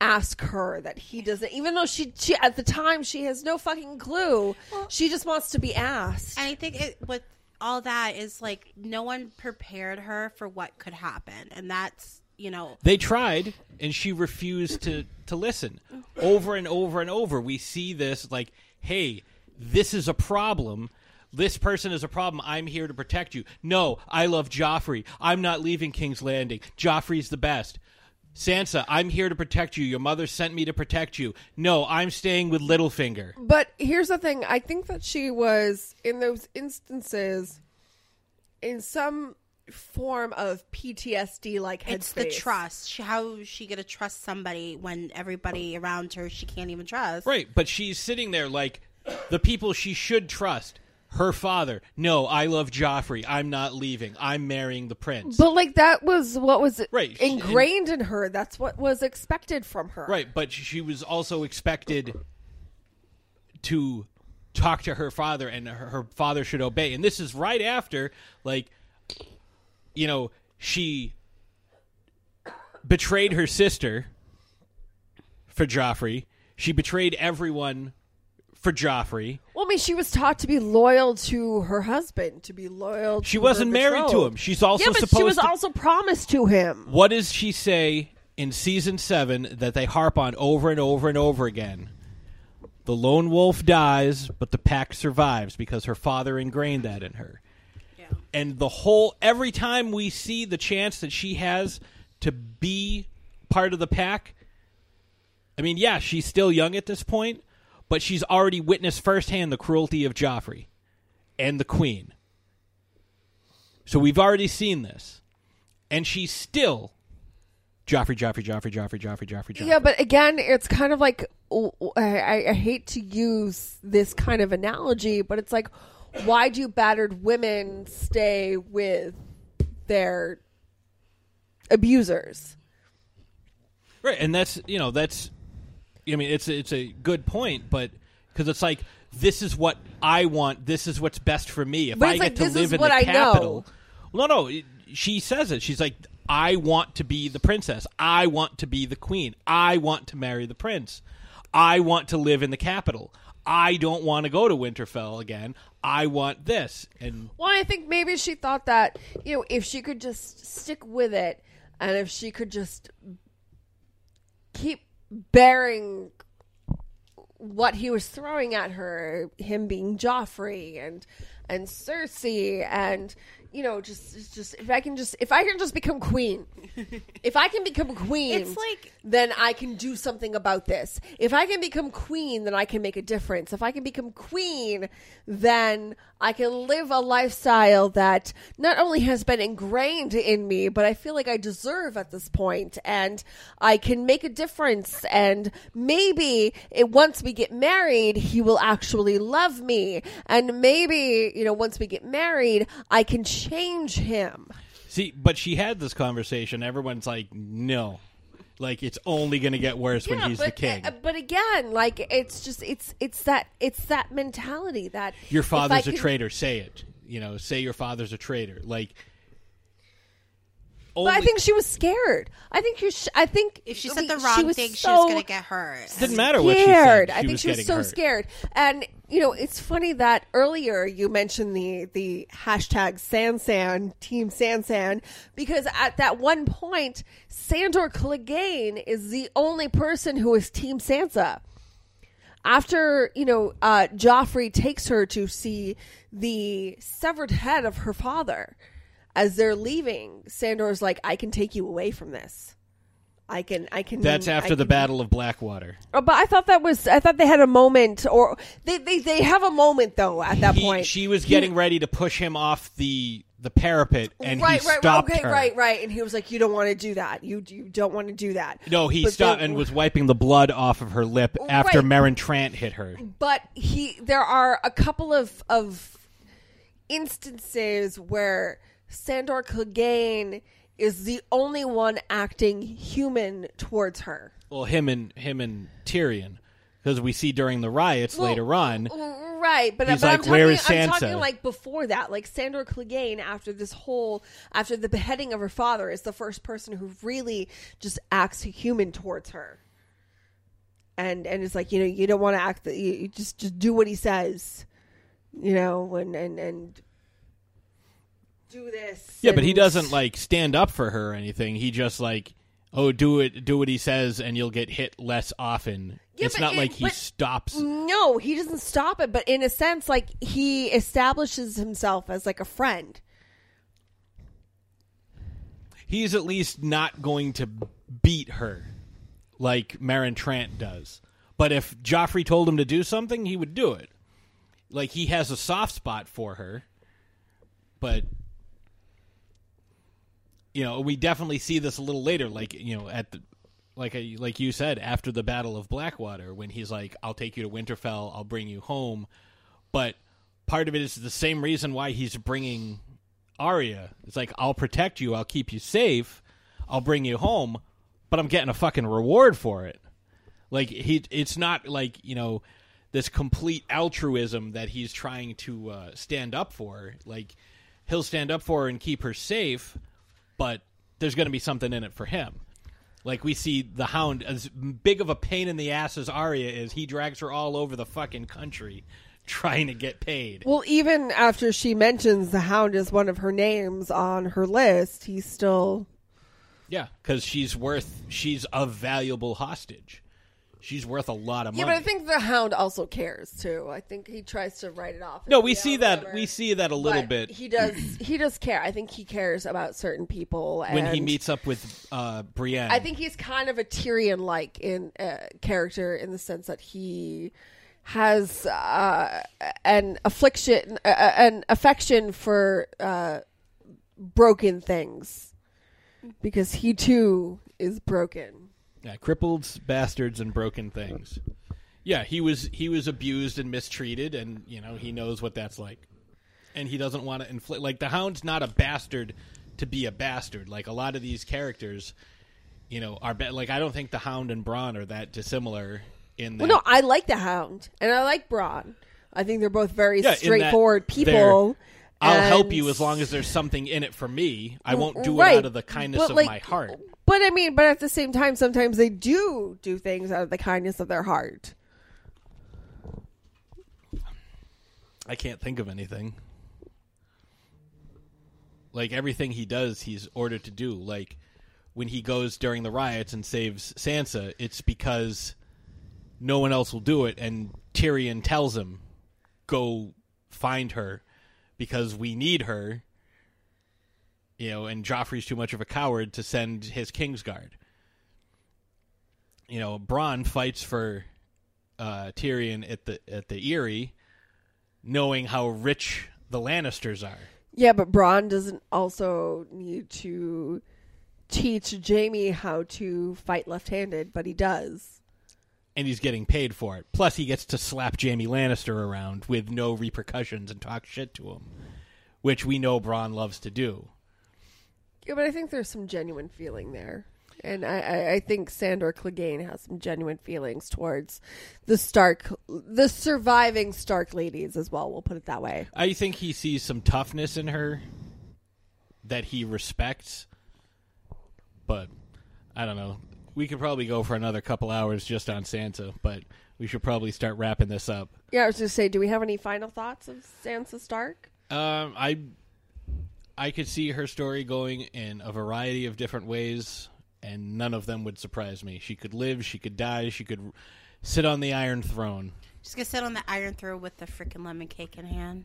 ask her that he doesn't even though she, she at the time she has no fucking clue. She just wants to be asked. And I think it with all that is like no one prepared her for what could happen. And that's, you know, they tried and she refused to to listen. Over and over and over we see this like hey this is a problem. This person is a problem. I'm here to protect you. No i love joffrey. I'm not leaving king's landing. Joffrey's the best sansa i'm here to protect you your mother sent me to protect you no i'm staying with littlefinger But here's the thing: I think that she was in those instances in some form of PTSD, like it's the trust. How is she going to trust somebody when everybody around her she can't even trust? Right, but she's sitting there like the people she should trust. Her father. No, I love Joffrey. I'm not leaving. I'm marrying the prince. But like that was what was Right, ingrained in her. That's what was expected from her. Right, but she was also expected to talk to her father, and her, her father should obey. And this is right after, like, you know, she betrayed her sister for Joffrey. She betrayed everyone for Joffrey. Well, I mean, she was taught to be loyal to her husband, to be loyal. She to wasn't her married to him. She's also yeah, but she was to- also promised to him. What does she say in season seven that they harp on over and over and over again? The lone wolf dies, but the pack survives because her father ingrained that in her. Yeah. And the whole every time we see the chance that she has to be part of the pack, I mean, yeah, she's still young at this point, but she's already witnessed firsthand the cruelty of Joffrey and the queen. So we've already seen this. And she's still Joffrey, Joffrey, Joffrey, Joffrey, Joffrey, Joffrey, Joffrey. Yeah, but again, it's kind of like I, I- I hate to use this kind of analogy, but it's like, why do battered women stay with their abusers? Right, and that's you know that's, I mean it's it's a good point, but because it's like this is what I want, this is what's best for me. If But I get like, to live in the I capital, know. no, no, it- she says it. She's like, I want to be the princess. I want to be the queen. I want to marry the prince. I want to live in the capital. I don't want to go to Winterfell again. I want this. And Well, I think maybe she thought that you know if she could just stick with it, and if she could just keep bearing what he was throwing at her, him being Joffrey and and Cersei and you know just just if I can just if I can just become queen. if I can become queen, It's like- then I can do something about this. If I can become queen, then I can make a difference. If I can become queen, then I can live a lifestyle that not only has been ingrained in me, but I feel like I deserve at this point, and I can make a difference. And maybe it, once we get married, he will actually love me, and maybe you know once we get married, I can change him. See, but she had this conversation. Everyone's like, no. Like, it's only going to get worse when he's but, the king. uh, but again, like it's just it's it's that it's that mentality that your father's a can- traitor. Say it. You know, say your father's a traitor. Like, But I think she was scared. I think you. Sh- I think If she said mean, the wrong was thing, she was going to get hurt. It didn't matter what she said. She I think was she was so hurt. scared. And you know, it's funny that earlier you mentioned the the hashtag Sansan Team Sansan because at that one point, Sandor Clegane is the only person who is Team Sansa. After you know, uh, Joffrey takes her to see the severed head of her father. As they're leaving, Sandor's like, "I can take you away from this. I can. I can." that's I after the can- Battle of Blackwater. Oh, but I thought that was. I thought they had a moment, or they they, they have a moment though at that He- point. she was He- getting ready to push him off the the parapet, and right, he right, stopped right, okay, her. right, right, and he was like, "You don't want to do that. You you don't want to do that." No, he But stopped and was wiping the blood off of her lip after Right. Meryn Trant hit her. But he, there are a couple of of instances where Sandor Clegane is the only one acting human towards her. Well, him and him and Tyrion, because we see during the riots Well, later on. Right, but, He's but like, I'm, "Where talking, is I'm talking Sansa?" like before that, like Sandor Clegane after this whole after the beheading of her father is the first person who really just acts human towards her. And and it's like, you know, you don't want to act that you, you just just do what he says. You know, and and and do this. Yeah, but he doesn't like stand up for her or anything. He just like, oh, do it, do what he says, and you'll get hit less often. Yeah, it's not like he stops. No, he doesn't stop it, but in a sense, like he establishes himself as like a friend. He's at least not going to beat her like Meryn Trant does. But if Joffrey told him to do something, he would do it. Like he has a soft spot for her, but you know we definitely see this a little later. Like you know at the like I, like you said after the Battle of Blackwater when he's like, "I'll take you to Winterfell. I'll bring you home," but part of it is the same reason why he's bringing Arya. It's like, "I'll protect you. I'll keep you safe. I'll bring you home." But I'm getting a fucking reward for it. Like he, it's not like you know this complete altruism that he's trying to uh, stand up for. Like he'll stand up for her and keep her safe, but there's going to be something in it for him. Like we see the Hound as big of a pain in the ass as Arya is, he drags her all over the fucking country trying to get paid. Well, even after she mentions the Hound as one of her names on her list, he's still Yeah, because she's worth she's a valuable hostage. She's worth a lot of money. Yeah, but I think the Hound also cares too. I think he tries to write it off. no, we see that whatever. we see that a little But bit He does. He does care. I think he cares about certain people. when he meets up with uh, Brienne. I think he's kind of a Tyrion like in uh, character in the sense that he has uh, an affliction, uh, an affection for uh, broken things, because he too is broken. Yeah, crippled bastards and broken things. Yeah, he was he was abused and mistreated, and you know he knows what that's like, and he doesn't want to inflict. Like the Hound's not a bastard to be a bastard. Like a lot of these characters, you know, are ba- like I don't think the Hound and Bronn are that dissimilar in that. Well, no, I like the Hound and I like Bronn. I think they're both very Yeah, straightforward people. I'll help you as long as there's something in it for me. I won't do Right. it out of the kindness But, of like, my heart. But I mean, but at the same time, sometimes they do do things out of the kindness of their heart. I can't think of anything. Like everything he does, he's ordered to do. Like when he goes during the riots and saves Sansa, it's because no one else will do it, and Tyrion tells him, "Go find her because we need her." You know, and Joffrey's too much of a coward to send his Kingsguard. You know, Bronn fights for uh, Tyrion at the at the Eyrie, knowing how rich the Lannisters are. Yeah, but Bronn doesn't also need to teach Jaime how to fight left-handed, but he does. And he's getting paid for it. Plus, he gets to slap Jaime Lannister around with no repercussions and talk shit to him, which we know Bronn loves to do. Yeah, but I think there's some genuine feeling there. And I, I, I think Sandor Clegane has some genuine feelings towards the Stark, the surviving Stark ladies as well. We'll put it that way. I think he sees some toughness in her that he respects, but I don't know. We could probably go for another couple hours just on Sansa, but we should probably start wrapping this up. Yeah, I was just say, do we have any final thoughts of Sansa Stark? Um, I I could see her story going in a variety of different ways, and none of them would surprise me. She could live, she could die, she could sit on the Iron Throne. She's gonna sit on the Iron Throne with the freaking lemon cake in hand.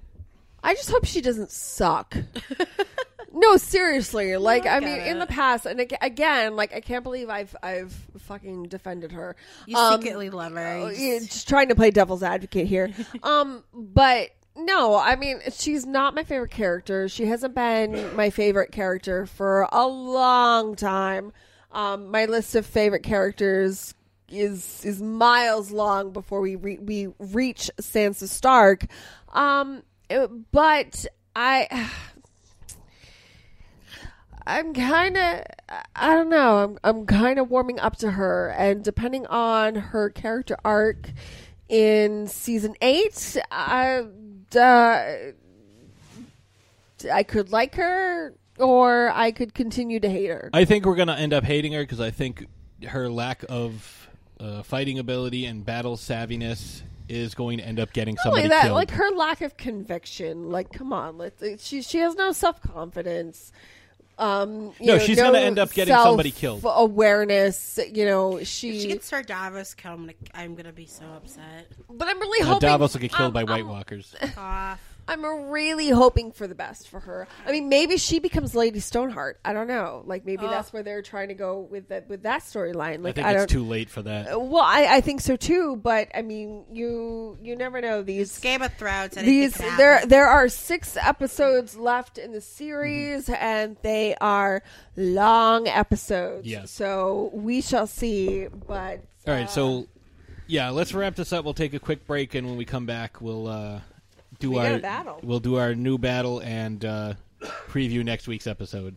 I just hope she doesn't suck. no, seriously. Like, I, I mean, get in the past, and again, like, I can't believe I've I've fucking defended her. You Um, secretly love her. yeah, just- trying to play devil's advocate here. um, but no, I mean, she's not my favorite character. She hasn't been my favorite character for a long time. Um, my list of favorite characters is is miles long before we re- we reach Sansa Stark. Um, but I. I'm kind of, I don't know. I'm, I'm kind of warming up to her, and depending on her character arc in season eight, I, uh, I could like her, or I could continue to hate her. I think we're going to end up hating her because I think her lack of uh, fighting ability and battle savviness is going to end up getting Not somebody only that, killed. like her lack of conviction. Like, come on, let's. She she has no self confidence. Um, you No, know, she's gonna end up getting somebody killed. Awareness, you know, she. If she gets Sir Davos killed, I'm gonna, I'm gonna be so upset. But I'm really Uh, hoping Davos will get killed um, by White Walkers. Off. I'm really hoping for the best for her. I mean, maybe she becomes Lady Stoneheart. I don't know. Like maybe Oh. that's where they're trying to go with that with that storyline. Like I think don't. it's too late for that. Uh, Well, I, I think so too, but I mean, you you never know these Game of Thrones. anything these there there are six episodes left in the series, and they are long episodes. Yes. So we shall see. But All right, so yeah, let's wrap this up. We'll take a quick break, and when we come back, we'll uh, do we our battle. we'll do our new battle and uh, preview next week's episode.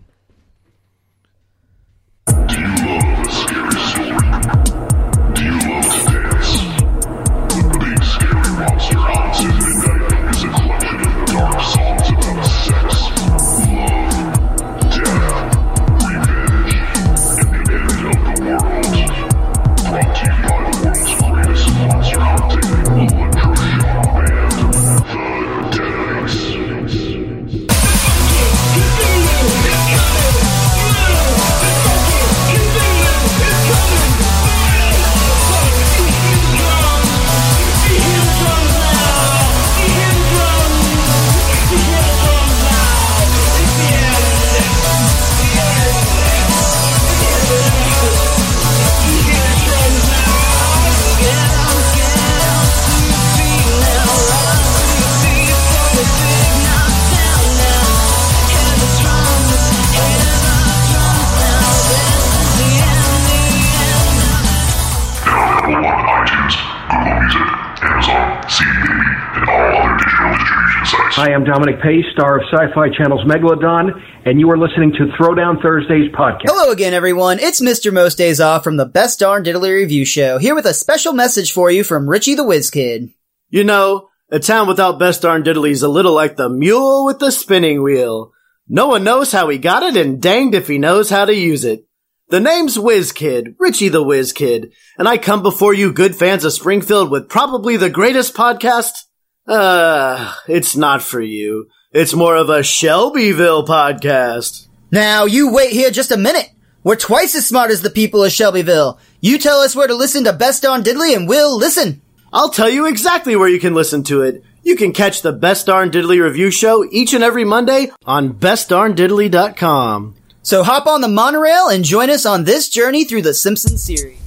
Hi, I'm Dominic Pace, star of Sci Fi Channel's Megalodon, and you are listening to Throwdown Thursdays podcast. Hello again, everyone. It's Mr. Most Days Off from the Best Darn Diddly Review Show, here with a special message for you from Richie the Whiz Kid. You know, a town without best darn diddly is a little like the mule with the spinning wheel. No one knows how he got it, and danged if he knows how to use it. The name's Whiz Kid, Richie the Whiz Kid, and I come before you good fans of Springfield with probably the greatest podcast. Uh, it's not for you. It's more of a Shelbyville podcast. Now, you wait here just a minute. We're twice as smart as the people of Shelbyville. You tell us where to listen to Best Darn Diddley and we'll listen. I'll tell you exactly where you can listen to it. You can catch the Best Darn Diddley review show each and every Monday on bestdarndiddley.com. So hop on the monorail and join us on this journey through the Simpsons series.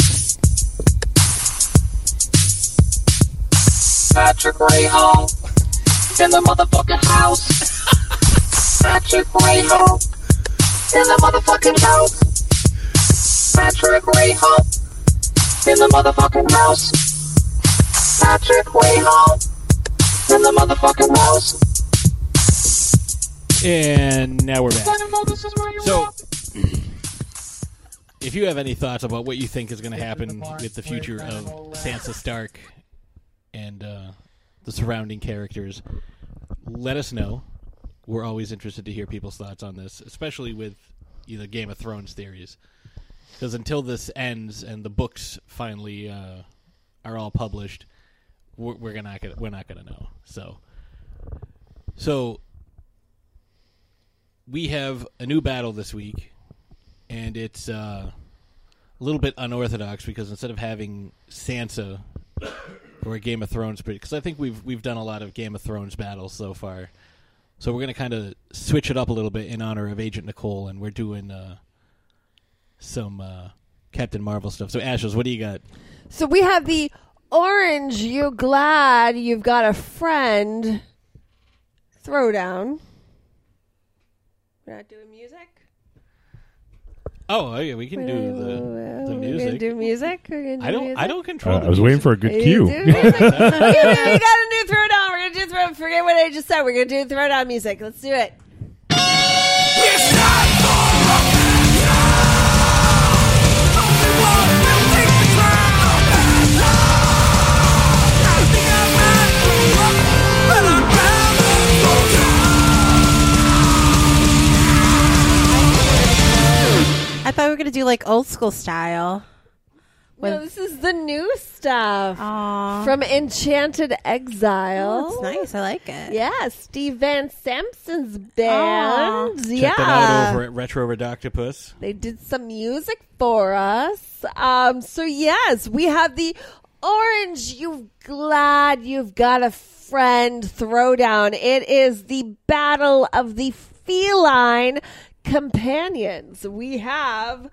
Patrick Rahal in the motherfucking house. Patrick Rahal in the motherfucking house. Patrick Rahal in the motherfucking house. Patrick Rahal in the motherfucking house. And now we're back. So, if you have any thoughts about what you think is going to happen with the future of Sansa Stark and uh, the surrounding characters, let us know. We're always interested to hear people's thoughts on this, especially with either Game of Thrones theories. Because until this ends and the books finally uh, are all published, we're, we're not gonna we're not gonna know. So, so we have a new battle this week, and it's uh, a little bit unorthodox because instead of having Sansa or a Game of Thrones, because I think we've we've done a lot of Game of Thrones battles so far, so we're going to kind of switch it up a little bit in honor of Agent Nicole, and we're doing uh, some uh, Captain Marvel stuff. So, Ashes, what do you got? So we have the orange. You glad you've got a friend? Throwdown. We're not doing music. Oh, yeah, we can do the, the We're gonna music. do music. We're gonna do I don't. Music. I don't control. Uh, the I was waiting music. for a good You cue. do music. we got a new throwdown. We're gonna do throw. Forget what I just said. We're gonna do throwdown music. Let's do it. I thought we were gonna do like old school style. No, this is the new stuff from Enchanted Exile. Oh, it's nice. I like it. Yeah, Steve Van Sampson's band. Check yeah. them out over at Retro Redoctopus. They did some music for us. Um, so yes, we have the orange. You glad you've got a friend throwdown. It is the battle of the feline companions. We have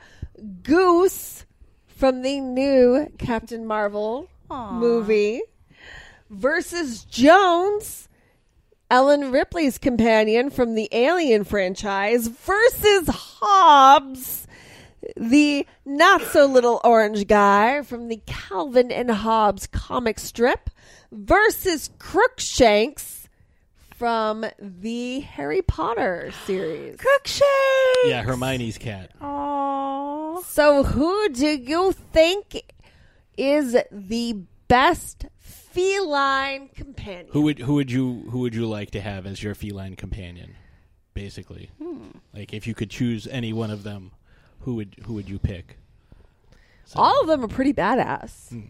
Goose from the new Captain Marvel movie versus Jones. Ellen Ripley's companion from the Alien franchise versus Hobbes, the not so little orange guy from the Calvin and Hobbes comic strip versus Crookshanks from the Harry Potter series. Crookshanks! Yeah, Hermione's cat. Aww. So, who do you think is the best feline companion? Who would who would you who would you like to have as your feline companion? Basically, hmm. like if you could choose any one of them, who would who would you pick? All of them are pretty badass. Hmm.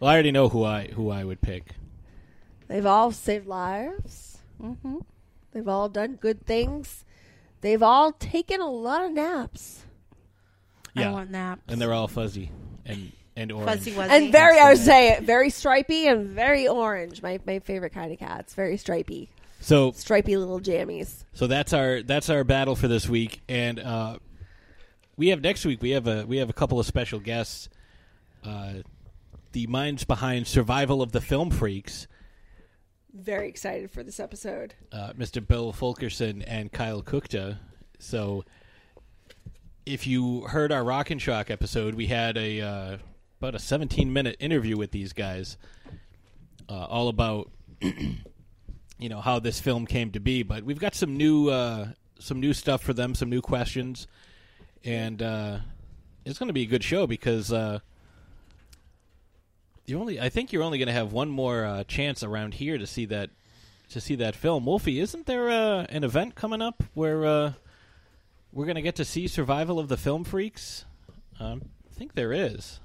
Well, I already know who I who I would pick. They've all saved lives. Mm-hmm. They've all done good things. They've all taken a lot of naps. Yeah, want naps. and they're all fuzzy and and orange. Fuzzy wuzzy. And very, I would say, very stripy and very orange. My my favorite kind of cats. Very stripy, So stripy little jammies. so that's our that's our battle for this week, and uh, we have next week. We have a we have a couple of special guests. Uh, the minds behind Survival of the Film Freaks, Very excited for this episode. uh, Mr. Bill Fulkerson and Kyle Kukta. So, if you heard our Rock and Shock episode, we had a uh, about a 17 minute interview with these guys, uh, all about you know how this film came to be. But we've got some new uh, some new stuff for them, some new questions, and uh, it's going to be a good show because. You only, I think you're only going to have one more uh, chance around here to see that to see that film. Wolfie, isn't there uh, an event coming up where uh, we're going to get to see Survival of the Film Freaks? Um, I think there is.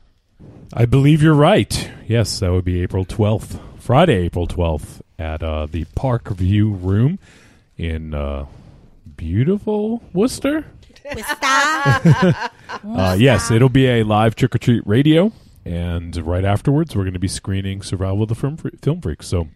I believe you're right. Yes, that would be April 12th, Friday, April 12th, at uh, the Park View Room in uh, beautiful Worcester. uh, yes, it'll be a live trick or treat radio, and right afterwards, we're going to be screening Survival of the Film, Fre- Film Freaks. So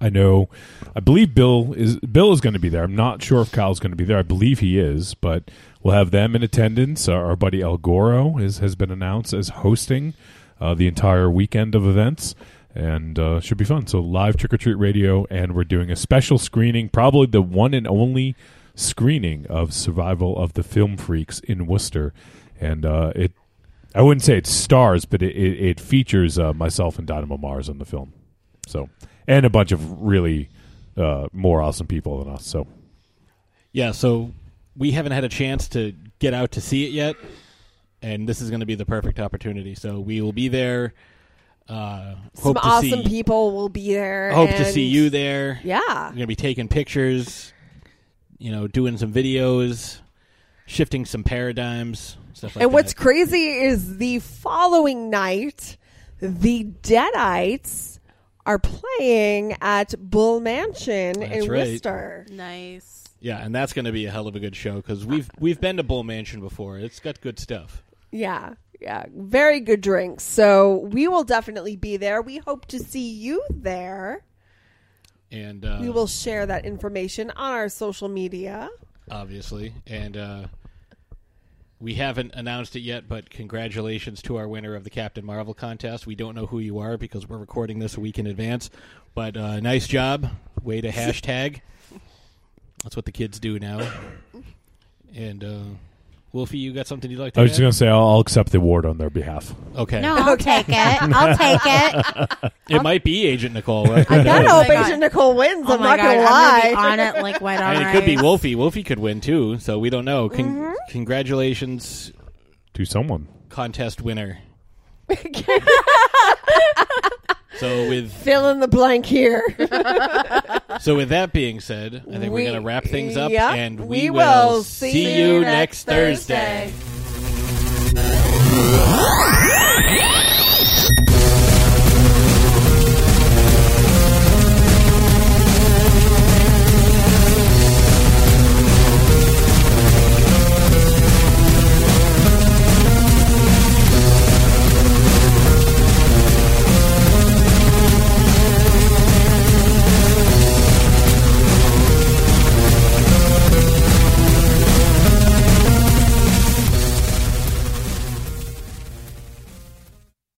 I know, I believe Bill is Bill is going to be there. I'm not sure if Kyle's going to be there. I believe he is, but we'll have them in attendance. Our, our buddy El Goro is, has been announced as hosting uh, the entire weekend of events. And uh, should be fun. So live trick or treat radio, and we're doing a special screening, probably the one and only screening of Survival of the Film Freaks in Worcester, and uh, it. I wouldn't say it stars, but it, it, it features uh, myself and Dynamo Mars on the film. So, and a bunch of really uh, more awesome people than us. So, Yeah, so we haven't had a chance to get out to see it yet, and this is going to be the perfect opportunity. So we will be there. Uh, Some to awesome see, people will be there. Hope to see you there. Yeah. We're going to be taking pictures, you know, doing some videos, shifting some paradigms, stuff like and that. what's crazy is the following night, the Deadites are playing at Bull Mansion That's in right. Worcester. Nice. Yeah, and that's going to be a hell of a good show because we've we've been to Bull Mansion before. It's got good stuff. Yeah, yeah, very good drinks. So we will definitely be there. We hope to see you there. And uh, we will share that information on our social media. obviously, and uh, we haven't announced it yet. But congratulations to our winner of the Captain Marvel contest. We don't know who you are because we're recording this a week in advance. But uh, nice job. Way to hashtag. That's what the kids do now. And uh, Wolfie, you got something you'd like to I was add? just going to say I'll, I'll accept the award on their behalf. Okay. No, I'll take it. I'll take it. It might be Agent Nicole. I I gotta hope Agent Nicole wins. Oh I'm my not gonna lie. I'm gonna be on it like wet on And it could be rice. Wolfie. Wolfie could win too, so we don't know. Con- Mm-hmm. Congratulations, To someone. contest winner. so with Fill in the blank here. so with that being said, I think We- we're gonna wrap things up, yep, and we we, will see, see you next Thursday. Thursday.